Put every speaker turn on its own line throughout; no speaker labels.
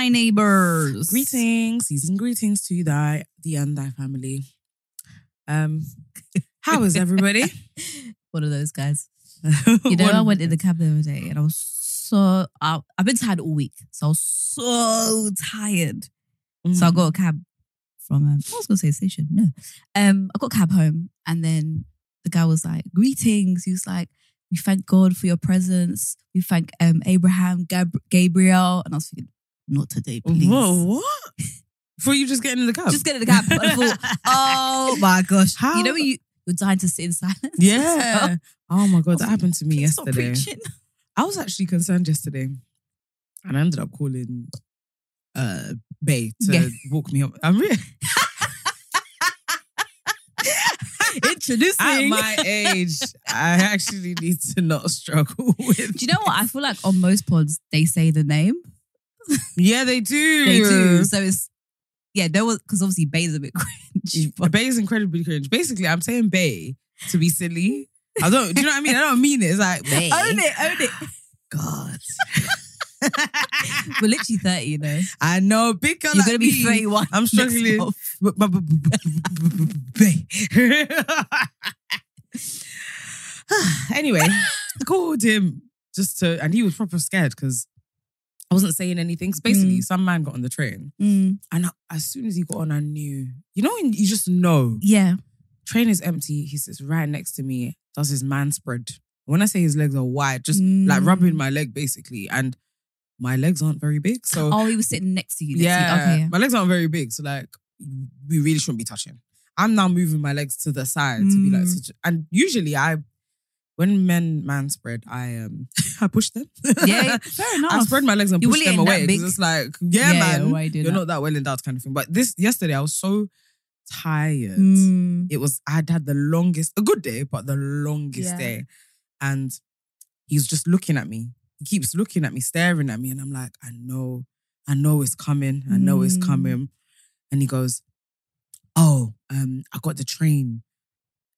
My neighbors.
Greetings, season greetings to thy the the Andai family. Um, how is everybody?
One of those guys. You know, I went in the cab the other day and I was so, I, I've been tired all week. So I was so tired. So I got a cab from, um, I was going to say station. No. Um, I got a cab home and then the guy was like, greetings. He was like, we thank God for your presence. We thank um, Abraham, Gab- Gabriel. And I was thinking, not today, please.
Whoa, what? Before you just get in the cab?
Just get in the cab. I thought, oh my gosh.
How-
You know when you, you're dying to sit in silence?
Yeah. Oh my god, that happened to me yesterday. I was actually concerned yesterday, and I ended up calling uh Bay to
Yeah.
walk me up. I'm really
Introducing.
at my age. I actually need to not struggle with.
Do you know what? I feel like on most pods they say the name.
Yeah, they do.
They do. So it's yeah, there was because obviously Bay's a bit cringe. But
Bay is incredibly cringe. Basically, I'm saying Bay to be silly. I don't. Do you know what I mean? I don't mean it. It's like Bay.
own it, own it.
God.
We're literally 30, you know.
I know. Big girl
You're
like
gonna be 31.
I'm struggling. Bay. anyway, I called him just to, and he was proper scared because I wasn't saying anything. 'Cause basically, some man got on the train,
Mm,
and I- as soon as he got on, I knew. You know, when you just know.
yeah.
Train is empty. He sits right next to me, does his man spread. When I say his legs are wide, just like
Mm.
rubbing my leg basically, and my legs aren't very big, so
Oh, he was sitting next to you. next to you.
yeah,
Okay. yeah.
my legs aren't very big, so like we really shouldn't be touching. I'm now moving my legs to the side to be like,
Mm.
such, and usually I, when men man spread, I um I push them.
Yeah, fair enough.
I spread my legs and
You
push them away because it's like, yeah,
Yeah,
man,
you that?
not that well endowed kind of thing. But this yesterday, I was so tired.
Mm.
It was I'd had the longest, a good day, but the longest
Yeah.
day, and he's just looking at me. He keeps looking at me, staring at me, and I'm like, I know, I know it's coming. I know it's
Mm.
coming. And he goes, Oh, um, I got the train.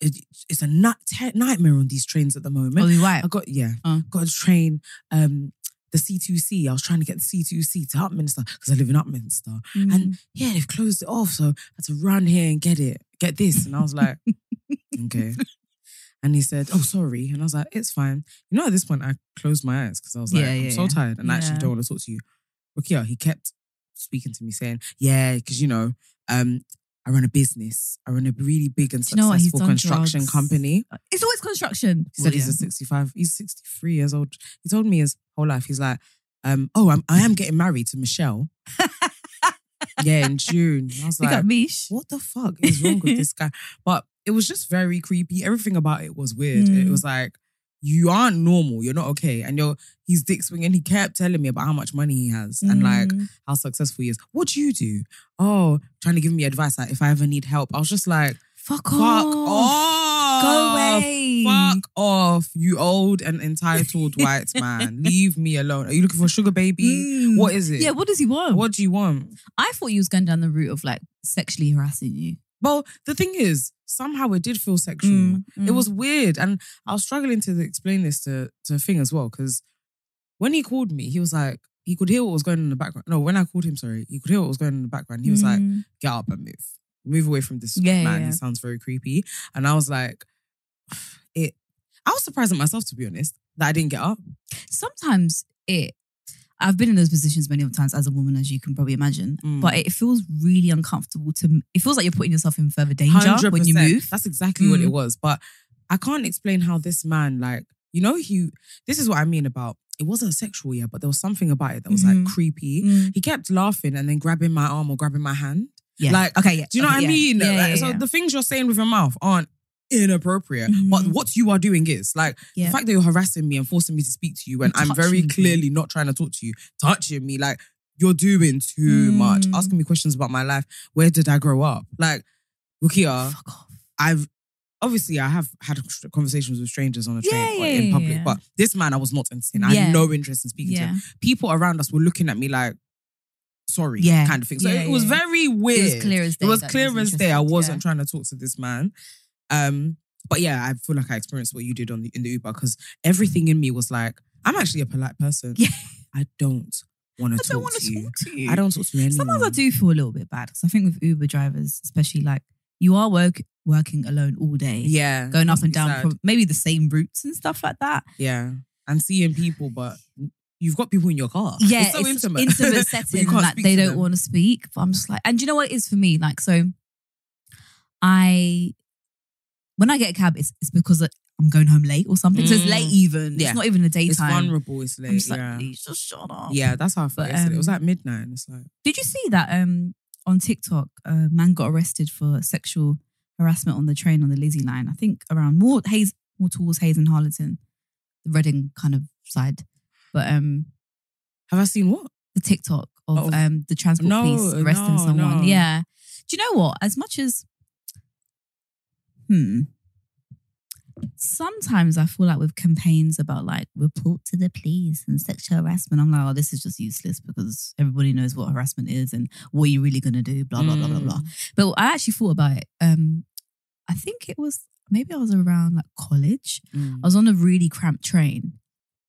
It, it's a night, nightmare on these trains at the moment.
Oh, white.
I got yeah,
Oh.
got a train. Um, the C2C. I was trying to get the C2C to Upminster because I live in Upminster.
Mm.
And yeah, they've closed it off, so I had to run here and get it, get this. And I was like, okay. And he said, "Oh, sorry." And I was like, "It's fine." You know, at this point, I closed my eyes because I was like,
Yeah,
"I'm
yeah,
so
yeah.
tired, and I actually don't want to talk to you." Rukiya, he kept speaking to me, saying, "Yeah, because you know, um, I run a business. I run a really big and
Do you know
successful construction
drugs.
company."
It's always construction.
He said he's a 65. He's 63 years old. He told me his whole life. He's like, um, oh, I'm, I am getting married to Michelle. yeah, in June. I was like,
Mish.
what the fuck is wrong with this guy? But it was just very creepy. Everything about it was weird. It
Mm.
was like, you aren't normal. You're not okay. And you're he's dick swinging. He kept telling me about how much money he has and like
Mm.
how successful he is. What do you do? Oh, trying to give me advice like if I ever need help. I was just like,
Fuck
fuck off.
Go away.
Fuck off, you old and entitled white man. Leave me alone. Are you looking for a sugar baby?
Mm.
What is it?
Yeah, what does he want?
What do you want?
I thought he was going down the route of like sexually harassing you.
Well, the thing is, somehow it did feel sexual.
Mm,
It
mm.
was weird. And I was struggling to explain this to, to Thing as well. Because when he called me, he was like, he could hear what was going on in the background. No, when I called him, sorry, he could hear what was going on in the background. He was like,
Mm.
get up and move. Move away from this
Yeah,
man.
yeah.
He sounds very creepy. And I was like, it. I was surprised at myself, to be honest, that I didn't get up.
sometimes it I've been in those positions many of times as a woman, as you can probably imagine.
Mm.
But it feels really uncomfortable to. It feels like you're putting yourself in further danger when you move.
That's exactly what it
Mm.
was. But I can't explain how this man, like, you know, he. This is what I mean about. It wasn't sexual, yeah, but there was something about it that was
Mhm.
like creepy.
Mm.
He kept laughing and then grabbing my arm or grabbing my hand.
Yeah.
Like,
okay, yeah.
Do you know
okay,
what I
yeah.
mean?
Yeah,
Like, so the things you're saying with your mouth aren't inappropriate, but
Mhm.
what you are doing is like
Yeah.
the fact that you're harassing me and forcing me to speak to you when
And
I'm very clearly not trying to talk to you, touching me, like you're doing too much,
Mm.
asking me questions about my life. Where did I grow up? Like, Rukiya,
Fuck off.
I've obviously I have had conversations with strangers on a train
Yeah,
in public,
yeah.
but this man I was not entertaining. I had no interest in speaking to him. People around us were looking at me like, sorry,
Yeah.
kind of thing. So it was very weird.
It was clear as day.
It was clear as day. I wasn't trying to talk to this man. Um, but yeah, I feel like I experienced what you did on the in the Uber because everything in me was like, I'm actually a polite person.
Yeah.
I don't want to.
I don't
talk
want
to you.
talk to you.
I don't talk to anyone.
Sometimes I do feel a little bit bad because I think with Uber drivers, especially like you are work working alone all day,
Yeah,
going up and down prob- maybe the same routes and stuff like that.
yeah, and seeing people, but you've got people in your car.
Yeah,
it's so intimate.
intimate setting that they don't want to speak. But I'm just like, and do you know what it is for me? Like, so I when I get a cab, it's it's because I'm going home late or something. So it's
Mm.
late even.
Yeah.
It's not even the daytime.
It's vulnerable. It's late.
I'm just like,
yeah.
please just shut up.
yeah, that's how I felt
But,
yesterday. it was
um,
like midnight. And it's like,
Did you see that um on TikTok, a man got arrested for sexual harassment on the train on the Lizzie line? I think around more Hayes, more towards Hayes and Harlington, the Reading kind of side. But um
have I seen what?
the TikTok of
Oh.
um the transport
No,
police arresting
no,
someone.
no.
Yeah. Do you know what? As much as hmm. Sometimes I feel like with campaigns about like report to the police and sexual harassment, I'm like, oh, this is just useless because everybody knows what harassment is and what you're really gonna do, blah, blah, blah, blah, blah. But I actually thought about it. Um, I think it was maybe I was around like college.
Mm.
I was on a really cramped train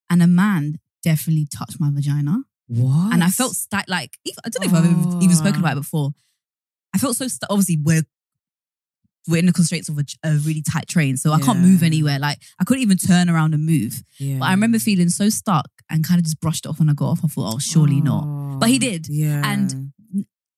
and a man definitely touched my vagina.
What?
And I felt sti- like, I don't know if I've even, even spoken about it before. I felt so, st- obviously, we're, we're in the constraints of a, a really tight train. So I can't move anywhere. Like, I couldn't even turn around and move.
Yeah.
But I remember feeling so stuck and kind of just brushed it off when I got off. I thought, oh, surely not. But he did.
Yeah.
And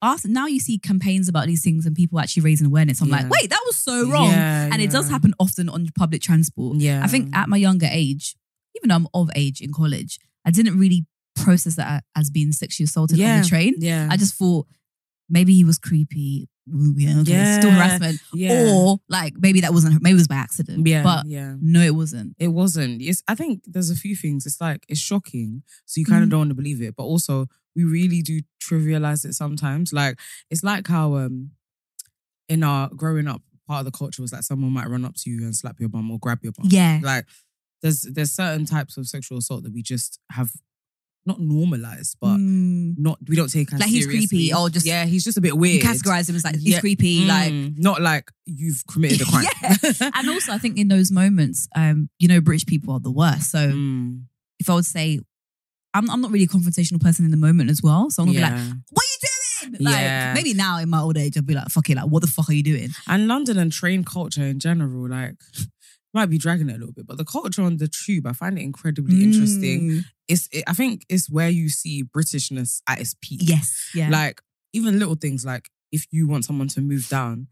After, now you see campaigns about these things and people actually raising awareness. I'm like, wait, that was so wrong.
Yeah,
and it does
yeah.
happen often on public transport.
Yeah.
I think at my younger age, even though I'm of age in college, I didn't really process that as being sexually assaulted on
Yeah.
the train.
Yeah.
I just thought maybe he was creepy. Yeah, okay,
Yeah.
still harassment.
yeah.
Or like maybe that wasn't maybe it was by accident.
yeah.
But
yeah.
no, it wasn't.
It wasn't. It's, I think there's a few things. It's like it's shocking, so you kind of
Mhm.
don't want to believe it, but also we really do trivialize it sometimes. Like it's like how um in our growing up, part of the culture was like someone might run up to you and slap your bum or grab your bum.
Yeah.
Like there's there's certain types of sexual assault that we just have not normalized, but
Mm.
not we don't take
Like, he's creepy or just-
yeah, he's just a bit weird.
categorize him as like he's
Yeah.
creepy, like
Mm, not like you've committed a crime.
and also I think in those moments, um, you know, British people are the worst. So
Mm,
if I would say, I'm I'm not really a confrontational person in the moment as well. So I'm gonna be like, what are you doing? Like
Yeah.
maybe now in my old age, I'll be like, fuck it, like what the fuck are you doing?
And London and train culture in general, like, might be dragging it a little bit, but the culture on the tube, I find it incredibly interesting.
Mm.
It's, it, I think it's where you see Britishness at its peak.
Yes. Yeah.
Like, even little things like if you want someone to move down,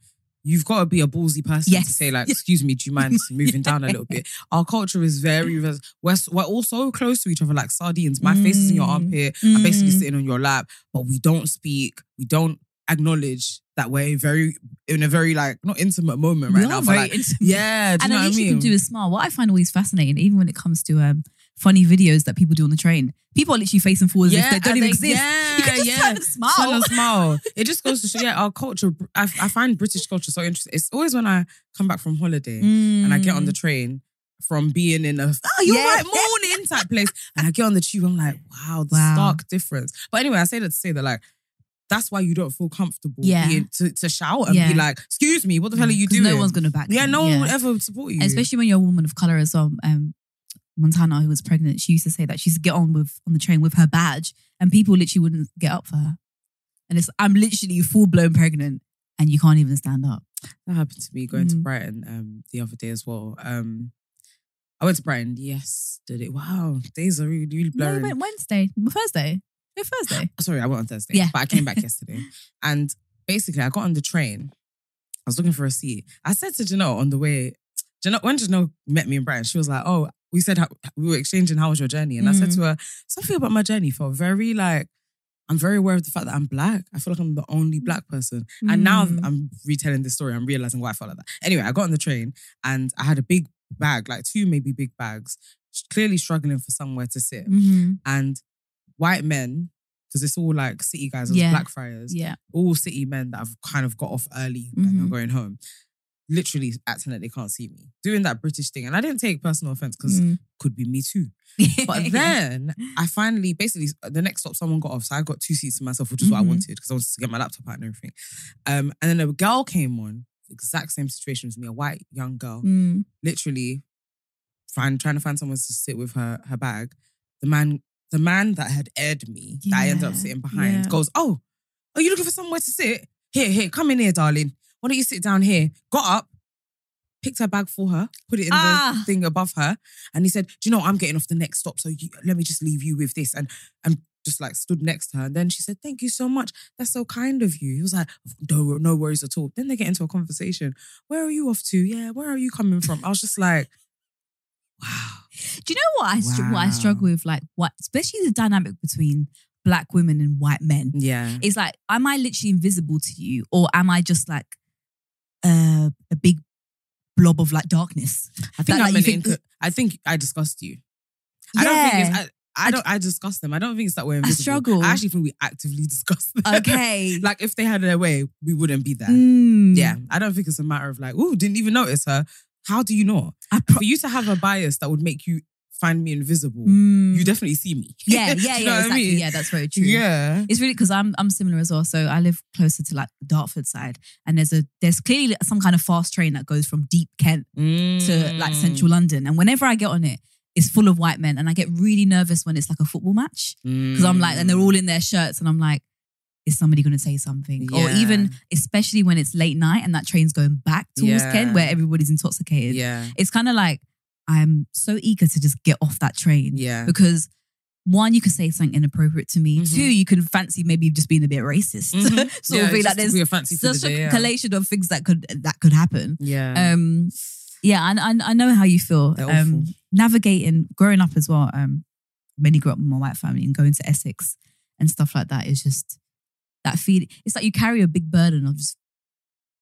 you've got to be a ballsy person to say, like, excuse me, do you mind moving down a little bit? Our culture is very, we're, we're all so close to each other, like sardines. My face is in your
Mm.
armpit. I'm basically
Mm.
sitting on your lap, but we don't speak. We don't acknowledge that we're very in a very like not intimate moment
We
right
are
now. But like,
intimate.
yeah, do
and
you know
at
what I mean?
you can do a smile. What I find always fascinating, even when it comes to um, funny videos that people do on the train, people are literally facing forward as if they don't even
they-
exist.
Yeah,
you can just
yeah.
turn and smile.
Turn and smile. It just goes to show, yeah, our culture. I, I find British culture so interesting. It's always when I come back from holiday and I get on the train from being in a oh you're
Yeah.
right morning type place and I get on the tube. I'm like, wow, the
Wow.
stark difference. But anyway, I say that to say that like. That's why you don't feel comfortable
Yeah.
being, to, to shout and
Yeah.
be like, excuse me, what the hell are you doing?
No one's gonna back.
yeah, no one would ever support you.
And especially when you're a woman of color as well. Um, Montana, who was pregnant, she used to say that she used to get on with on the train with her badge, and people literally wouldn't get up for her. And it's I'm literally full blown pregnant, and you can't even stand up.
That happened to me going to
Mhm.
Brighton um, the other day as well. Um, I went to Brighton yesterday. Wow, days are really, really
No, we went Wednesday, Thursday, no Thursday.
Sorry, I went on Thursday.
Yeah.
But I came back yesterday. And basically, I got on the train. I was looking for a seat. I said to Janelle on the way, Janelle, when Janelle met me in Brighton, she was like, oh, we said how, we were exchanging how was your journey, and I said
Mm.
to her something about my journey felt very like. I'm very aware of the fact that I'm black. I feel like I'm the only black person. And now
Mm.
I'm retelling this story. I'm realizing why I felt like that. Anyway, I got on the train and I had a big bag, like two maybe big bags, clearly struggling for somewhere to sit.
Mhm.
And white men, because it's all like city guys, it
Yeah.
Blackfriars,
Yeah.
all city men that have kind of got off early and are going home, literally acting like they can't see me, doing that British thing. And I didn't take personal offense because
Mm.
could be me too. But then I finally, basically, the next stop, someone got off. So I got two seats to myself, which is what I
Mhm.
wanted because I wanted to get my laptop out and everything. Um, and then a girl came on, exact same situation as me, a white young girl,
Mm.
literally find, trying to find someone to sit with her her bag. The man, the man that had aired me, that I ended up sitting behind,
yeah.
goes, "Oh, are you looking for somewhere to sit? Here, here, come in here, darling. Why don't you sit down here?" Got up, picked her bag for her, put it in the
Ah.
thing above her, and he said, "Do you know what? I'm getting off the next stop, so you, let me just leave you with this." And and just like stood next to her, and then she said, "Thank you so much. That's so kind of you." He was like, "No, no worries at all." Then they get into a conversation. Where are you off to? Yeah, where are you coming from? I was just like, wow.
Do you know what I str- what I struggle with? Like what, especially the dynamic between black women and white men.
Yeah.
It's like, am I literally invisible to you, or am I just like uh, a big blob of like darkness?
I think
That,
I'm
like,
an
think-
I think I discussed you. I don't think it's. I, I don't. I discuss them. I don't think it's that we're invisible.
struggle.
I actually think we actively discuss them.
Okay.
like if they had their way, we wouldn't be there.
Mm.
Yeah. I don't think it's a matter of like, oh, didn't even notice her. How do you know?
I pro-
For you to have a bias that would make you find me invisible,
Mm.
you definitely see me.
yeah, yeah,
you
yeah,
know I
exactly.
mean?
Yeah, that's very true.
Yeah.
It's really because I'm I'm similar as well. So I live closer to like the Dartford side, and there's a there's clearly some kind of fast train that goes from deep Kent to like
Mm.
central London. And whenever I get on it, it's full of white men, and I get really nervous when it's like a football match because I'm like, and they're all in their shirts, and I'm like, is somebody going to say something? Or even especially when it's late night and that train's going back towards
Yeah.
Kent where everybody's intoxicated.
Yeah.
It's kind of like I'm so eager to just get off that train
Yeah.
because. One, you could say something inappropriate to me.
Mhm.
Two, you can fancy maybe just being a bit racist.
Mhm.
sort
Yeah,
of thing. Like there's
a fancy the
such a
day, yeah.
collation of things that could that could happen.
Yeah.
Um, yeah, and I, I know how you feel. Um, navigating, growing up as well. Um, many grew up in my white family and going to Essex and stuff like that is just that feeling. It's like you carry a big burden of just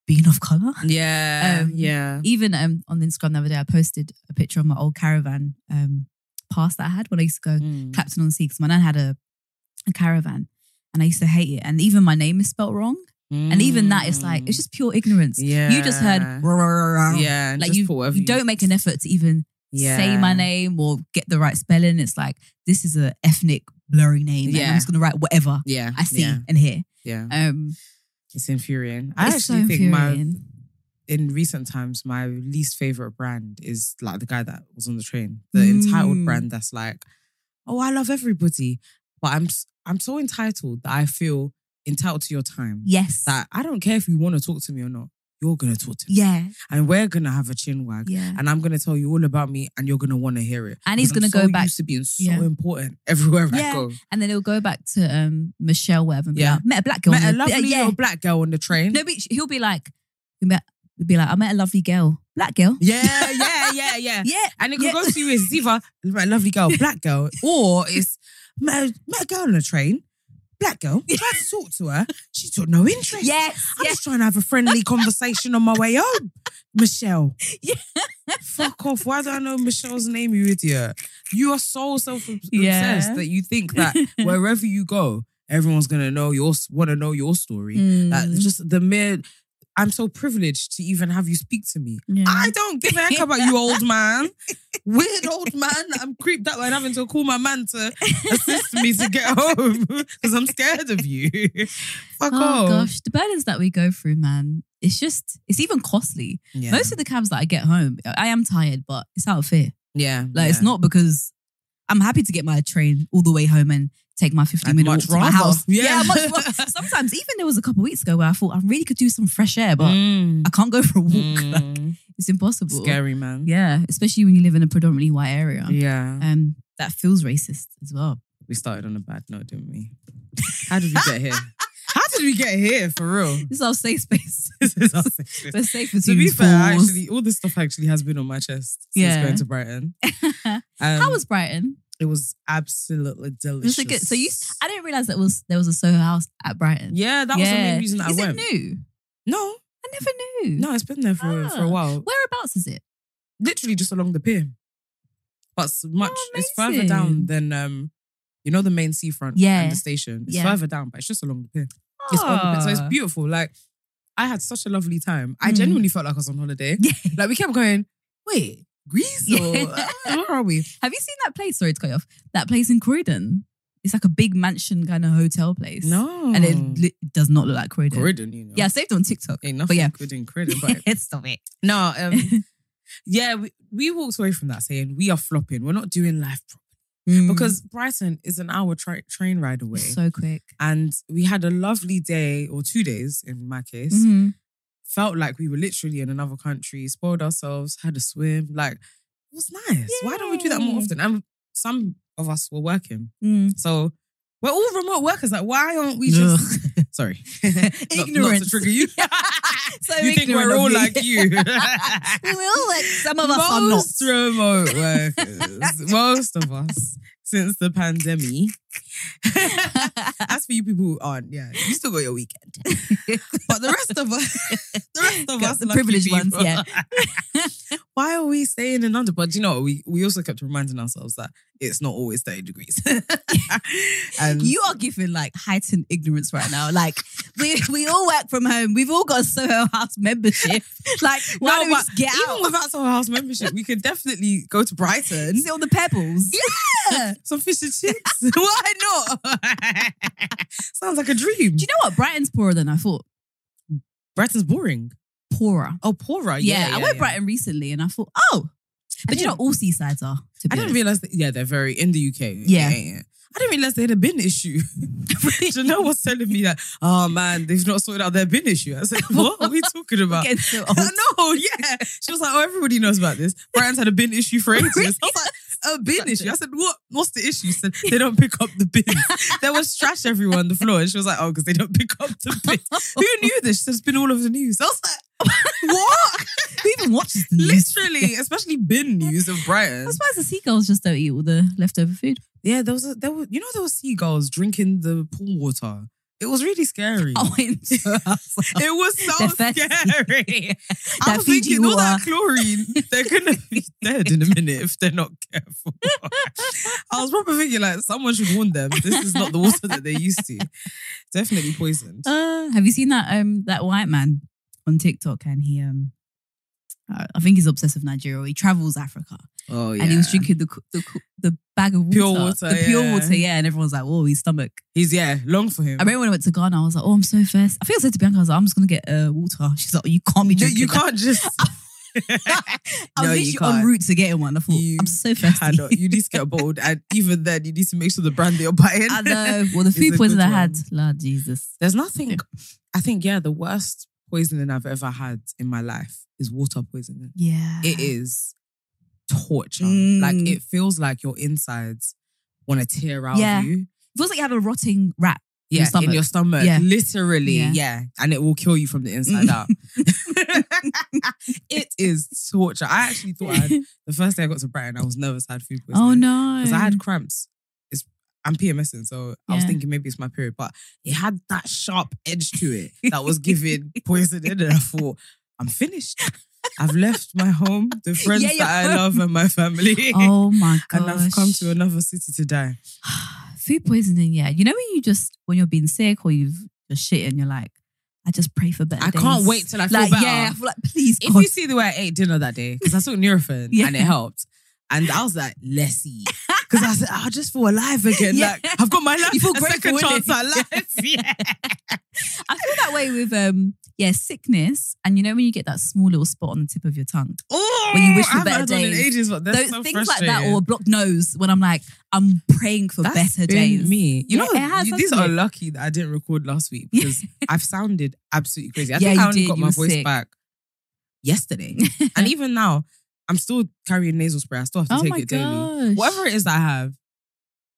being of color.
yeah.
um,
yeah.
Even um, on Instagram the other day, I posted a picture of my old caravan um, pass that I had when I used to go
Mm.
Clacton on Sea because my nan had a, a caravan and I used to hate it. And even my name is spelt wrong. And even that is like, it's just pure ignorance.
yeah.
You just heard.
Yeah.
like you, you don't make an effort to even say my name or get the right spelling. It's like, this is a ethnic blurry name. And
Yeah.
I'm just going to write whatever
Yeah.
I see
Yeah.
and hear.
Yeah.
Um,
It's infuriating. I
it's so
actually think my in recent times, my least favorite brand is like the guy that was on the train, the entitled
Mm.
brand that's like, oh, I love everybody, but I'm I'm so entitled that I feel entitled to your time.
Yes.
That I don't care if you want to talk to me or not. You're gonna talk to me,
yeah.
and we're gonna have a chin wag,
Yeah.
and I'm gonna tell you all about me, and you're gonna want to hear it.
And he's
Because I'm
gonna go
so
back-
Used to being so
Yeah.
important everywhere I
Yeah.
go.
And then he'll go back to um, Michelle, whatever.
Yeah.
like, met a black girl.
Met a
on the-
lovely
yeah.
little black girl on the train.
No, but he'll be like, he'll be, he'll be like, I met a lovely girl, black girl.
Yeah, yeah, yeah, yeah.
Yeah.
And it could
Yeah.
go ways. It's either a lovely girl, black girl, or it's met a, met a girl on a train, black girl, tried to talk to her. She took no interest.
Yes.
I'm
yes.
just trying to have a friendly conversation on my way home. Michelle.
Yeah.
Fuck off. Why do I know Michelle's name, you idiot? You are so self obsessed
Yeah.
that you think that wherever you go, everyone's gonna know your want to know your story. That
Mm.
just the mere I'm so privileged to even have you speak to me.
Yeah.
I don't give a heck about you, old man. Weird old man. I'm creeped out by having to call my man to assist me to get home because I'm scared of you. Fuck
Oh
off.
gosh, the burdens that we go through, man. It's just, it's even costly.
Yeah.
Most of the cabs that I get home, I am tired, but it's out of fear.
yeah.
Like it's not because I'm happy to get my train all the way home and take my 15
I'd
minute walk to my
rather.
house.
Yeah.
much. Sometimes, even there was a couple weeks ago where I thought I really could do some fresh air, but
Mm.
I can't go for a walk. Like,
Mm.
it's impossible.
Scary, man.
Yeah, especially when you live in a predominantly white area.
Yeah.
Um, that feels racist as well.
We started on a bad note, didn't we? How did we get here? How did we get here for real?
This is our safe space.
This is our safe space.
We're safe
to be fair, actually, all this stuff actually has been on my chest since
Yeah.
going to Brighton. Um,
How was Brighton?
It? Was absolutely delicious.
Was good? So you, I didn't realize that was there was a Soho House at Brighton.
Yeah, that was the main reason that
is
I went.
it new?
No,
I never knew.
no, it's been there for for a
Ah.
while.
Whereabouts is it?
Literally just along the pier, but s- much it's further down than um, you know, the main seafront
Yeah.
and the station. It's
Yeah.
further down, but it's just along the pier. It's on the pier, so it's
Ah.
beautiful. Like I had such a lovely time. I
Mm.
genuinely felt like I was on holiday.
Yeah.
Like we kept going, wait, Greece or where are we?
Have you seen that place? Sorry to cut you off. That place in Croydon. It's like a big mansion kind of hotel place.
No,
And it li- does not look like Croydon.
Croydon, you know.
Yeah, I saved on TikTok.
ain't nothing
but yeah.
good in Croydon. But
Stop it.
no, um, yeah, we, we walked away from that saying we are flopping. We're not doing life properly because Brighton is an hour tra- train ride away,
so quick.
and we had a lovely day or two days in my case.
Mhm.
Felt like we were literally in another country. Spoiled ourselves, had a swim. Like it was nice. Why don't we do that more often? And some of us were working,
Mm.
so. We're all remote workers. Like, why aren't we just sorry, Not- not to trigger you?
So
you think we're all like you?
we all like some of us are not.
Most remote workers, most of us since the pandemic. As for you people who aren't, yeah, you still got your weekend. but the rest of us, the rest of us,
the privileged ones, yeah.
Why are we staying in London? But you know, we we also kept reminding ourselves that it's not always thirty degrees. and
You are giving like heightened ignorance right now. Like we we all work from home. We've all got a Soho House membership. Like why
No,
don't we just get
even
out?
without Soho House membership, we could definitely go to Brighton.
Sit on the pebbles.
Yeah, some fish and chips. Why not? Sounds like a dream.
Do you know what? Brighton's poorer than I thought.
Brighton's boring.
Poorer.
Oh, poorer.
Yeah,
Yeah,
I went to Brighton recently and I thought, oh. But you know, all seasides are. To be
I didn't
honest.
realize that. Yeah, they're very in the UK.
Yeah.
I didn't realize they had a bin issue. Janelle was telling me that, oh man, they've not sorted out their bin issue. I said, what are we talking about?
Getting so old.
no, yeah. She was like, oh, everybody knows about this. Brighton's had a bin issue for ages. I was like, a bin issue? I said, what? What's the issue? She said, they don't pick up the bins. there was trash everywhere on the floor. And she was like, oh, because they don't pick up the bins. Who knew this? She said, it's been all over the news. I was like, what?
Who even watches the news?
Literally, especially bin news of Brighton.
I'm surprised the seagulls just don't eat all the leftover food.
Yeah, there was a, there were you know there were seagulls drinking the pool water. It was really scary.
Oh,
It was so scary. I was
Fiji
thinking, all that chlorine, they're gonna be dead in a minute if they're not careful. I was probably thinking like someone should warn them. This is not the water that they're used to. Definitely poisoned.
Uh, have you seen that um that white man on TikTok and he um I think he's obsessed with Nigeria. He travels Africa
Oh
and he was drinking the the the bag of water,
Pure water,
the pure
yeah.
water, yeah. And everyone's like, "Whoa, his stomach."
He's yeah, long for him.
I remember when I went to Ghana, I was like, "Oh, I'm so thirsty." I think I said to Bianca, I was like, "I'm just gonna get uh, water." She's like, "You can't be
No,
drinking."
you can't just.
I was
No,
literally
you
en
can't.
route to getting one. I thought,
You
"I'm so thirsty."
cannot. You need to get bold, and even then, you need to make sure the brand that you're buying.
I know. Well, the
is
food
a
poison
good
I had. Lord Jesus.
There's nothing. I think yeah, the worst poisoning I've ever had in my life is water poisoning.
Yeah,
It is torture.
Mm.
Like it feels like your insides want to tear out
Yeah.
of you.
feels like you have a rotting rat. in
Yeah,
your
in your stomach.
Yeah.
Literally,
Yeah.
yeah. And it will kill you from the inside out. it is torture. I actually thought I had, the first day I got to Brighton, I was nervous I had food poisoning.
oh no,
Because I had cramps. I'm PMSing, so I was
Yeah.
thinking maybe it's my period, but it had that sharp edge to it that was giving poisoning, and I thought, I'm finished. I've left my home, the friends
Yeah,
that I love, and my family,
Oh my gosh.
and I've come to another city to die.
food poisoning. Yeah, you know when you just when you're being sick or you've just shit and you're like, I just pray for better.
I can't
days.
wait till I feel
like,
better.
Yeah, I feel like please.
If
God.
you see the way I ate dinner that day, because I took Nurofen
Yeah.
and it helped. And I was like, let's eat. Because I said, I just feel alive again.
Yeah.
Like, I've got my life.
You feel
a
grateful,
second chance at life. Yeah.
I feel that way with um yeah sickness, and you know when you get that small little spot on the tip of your tongue,
Oh,
When you wish for
I've
better
had one in
days.
ages, but that's
those
so
things like that, or a blocked nose. When I'm like, I'm praying for
That's
better days.
Me, you
Yeah,
know,
has,
you- these are
it?
lucky that I didn't record last week because I've sounded absolutely crazy. I
Yeah,
think I only
did,
got
you
my voice
sick.
back yesterday, and even now, I'm still carrying nasal spray. I still have to
oh
take it daily.
gosh.
Whatever it is that I have,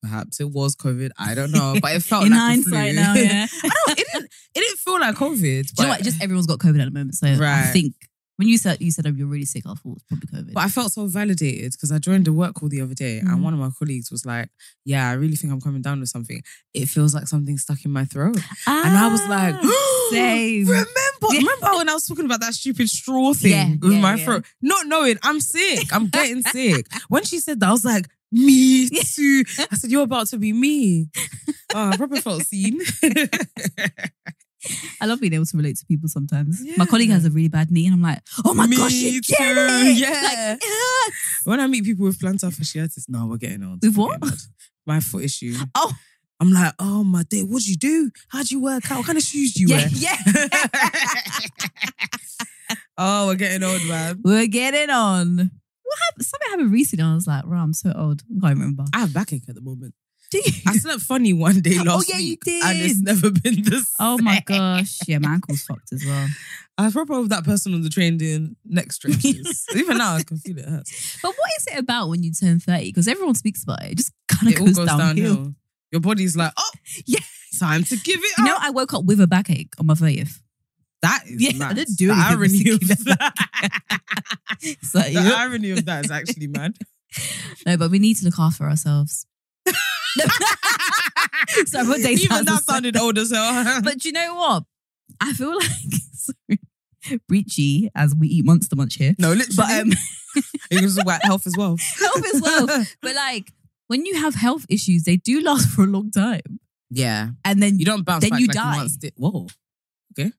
Perhaps it was COVID. I don't know, but it felt
In
like
hindsight now, yeah.
I don't. It didn't. It didn't feel like COVID.
Do you know what? Just everyone's got COVID at the moment. So I think when you said you said you're really sick, I thought it's probably COVID.
But I felt so validated because I joined a work call the other day, and one of my colleagues was like, "Yeah, I really think I'm coming down with something. It feels like something stuck in my throat." and I was like,
Ah, same.
Remember,
Yeah.
remember when I was talking about that stupid straw thing
Yeah,
with
yeah,
my
yeah.
throat, not knowing I'm sick. I'm getting sick. When she said that, I was like, me too. I said, you're about to be me. Oh, I probably felt seen.
I love being able to relate to people sometimes. My colleague has a really bad knee, and I'm like, oh my
Me
gosh, you get
too,
it.
yeah.
Like,
when I meet people with plantar fasciitis, no, we're getting on.
With what?
My foot issue.
Oh,
I'm like, oh my day, what'd you do? How'd you work out? What kind of shoes do you
yeah,
wear?
yeah.
oh, we're getting old, man.
We're getting on. What happened? Something happened recently. I was like, wow, I'm so old. I can't remember.
I have backache at the moment.
Do you?
I slept funny one day
Oh,
last
yeah, you
week. And it's never been the same.
Oh my gosh. Yeah, my ankle's fucked as well.
I was probably with that person on the train doing neck stretches. Even now, I can feel it hurts.
But what is it about when you turn 30? Because everyone speaks about it. It just kind of goes,
goes
downhill.
downhill. Your body's like, oh,
Yeah.
time to give it up.
You know. I woke up with a backache on my 30th.
that is
Yeah, I didn't do
the irony of that.
So,
the
yeah.
irony of that is actually mad.
No, but we need to look after ourselves. Sorry, what day
Even that sounded old as hell.
But you know what? I feel like sorry, breachy as we eat Monster Munch here.
no, literally.
But um,
it was about health as well.
health as well. But like when you have health issues, they do last for a long time,
Yeah.
and then
You don't bounce
Then
back
you
like
die.
Whoa.
do, you,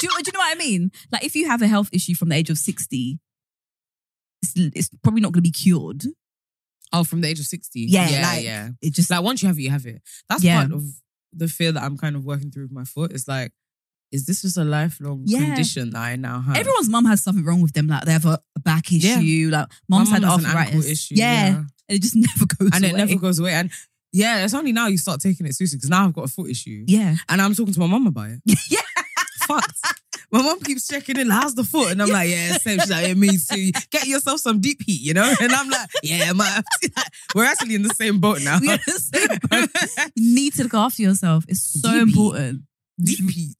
do you know what I mean? Like if you have a health issue from the age of sixty, it's, it's probably not going to be cured.
Oh, from the age of 60.
Yeah,
Yeah,
like-
yeah.
It just
Like once you have it, you have it. That's
Yeah.
part of the fear that I'm kind of working through with my foot. It's like, is this just a lifelong
Yeah.
condition that I now have?
everyone's mum has something wrong with them. Like they have a, back issue. Like
My
mom's
mum
had arthritis.
issue.
yeah. and it just never goes away.
And it never goes away. And yeah, it's only now you start taking it seriously because now I've got a foot issue.
Yeah,
And I'm talking to my mum about it.
yeah.
Fucked. My mum keeps checking in, how's the foot? And I'm like, yeah, same. She's like, yeah, me too. Get yourself some deep heat, you know? And I'm like, yeah, my, we're actually in the same boat now.
We're in the same boat. You need to look after yourself. It's so
Deep heat.
important.
deep heat.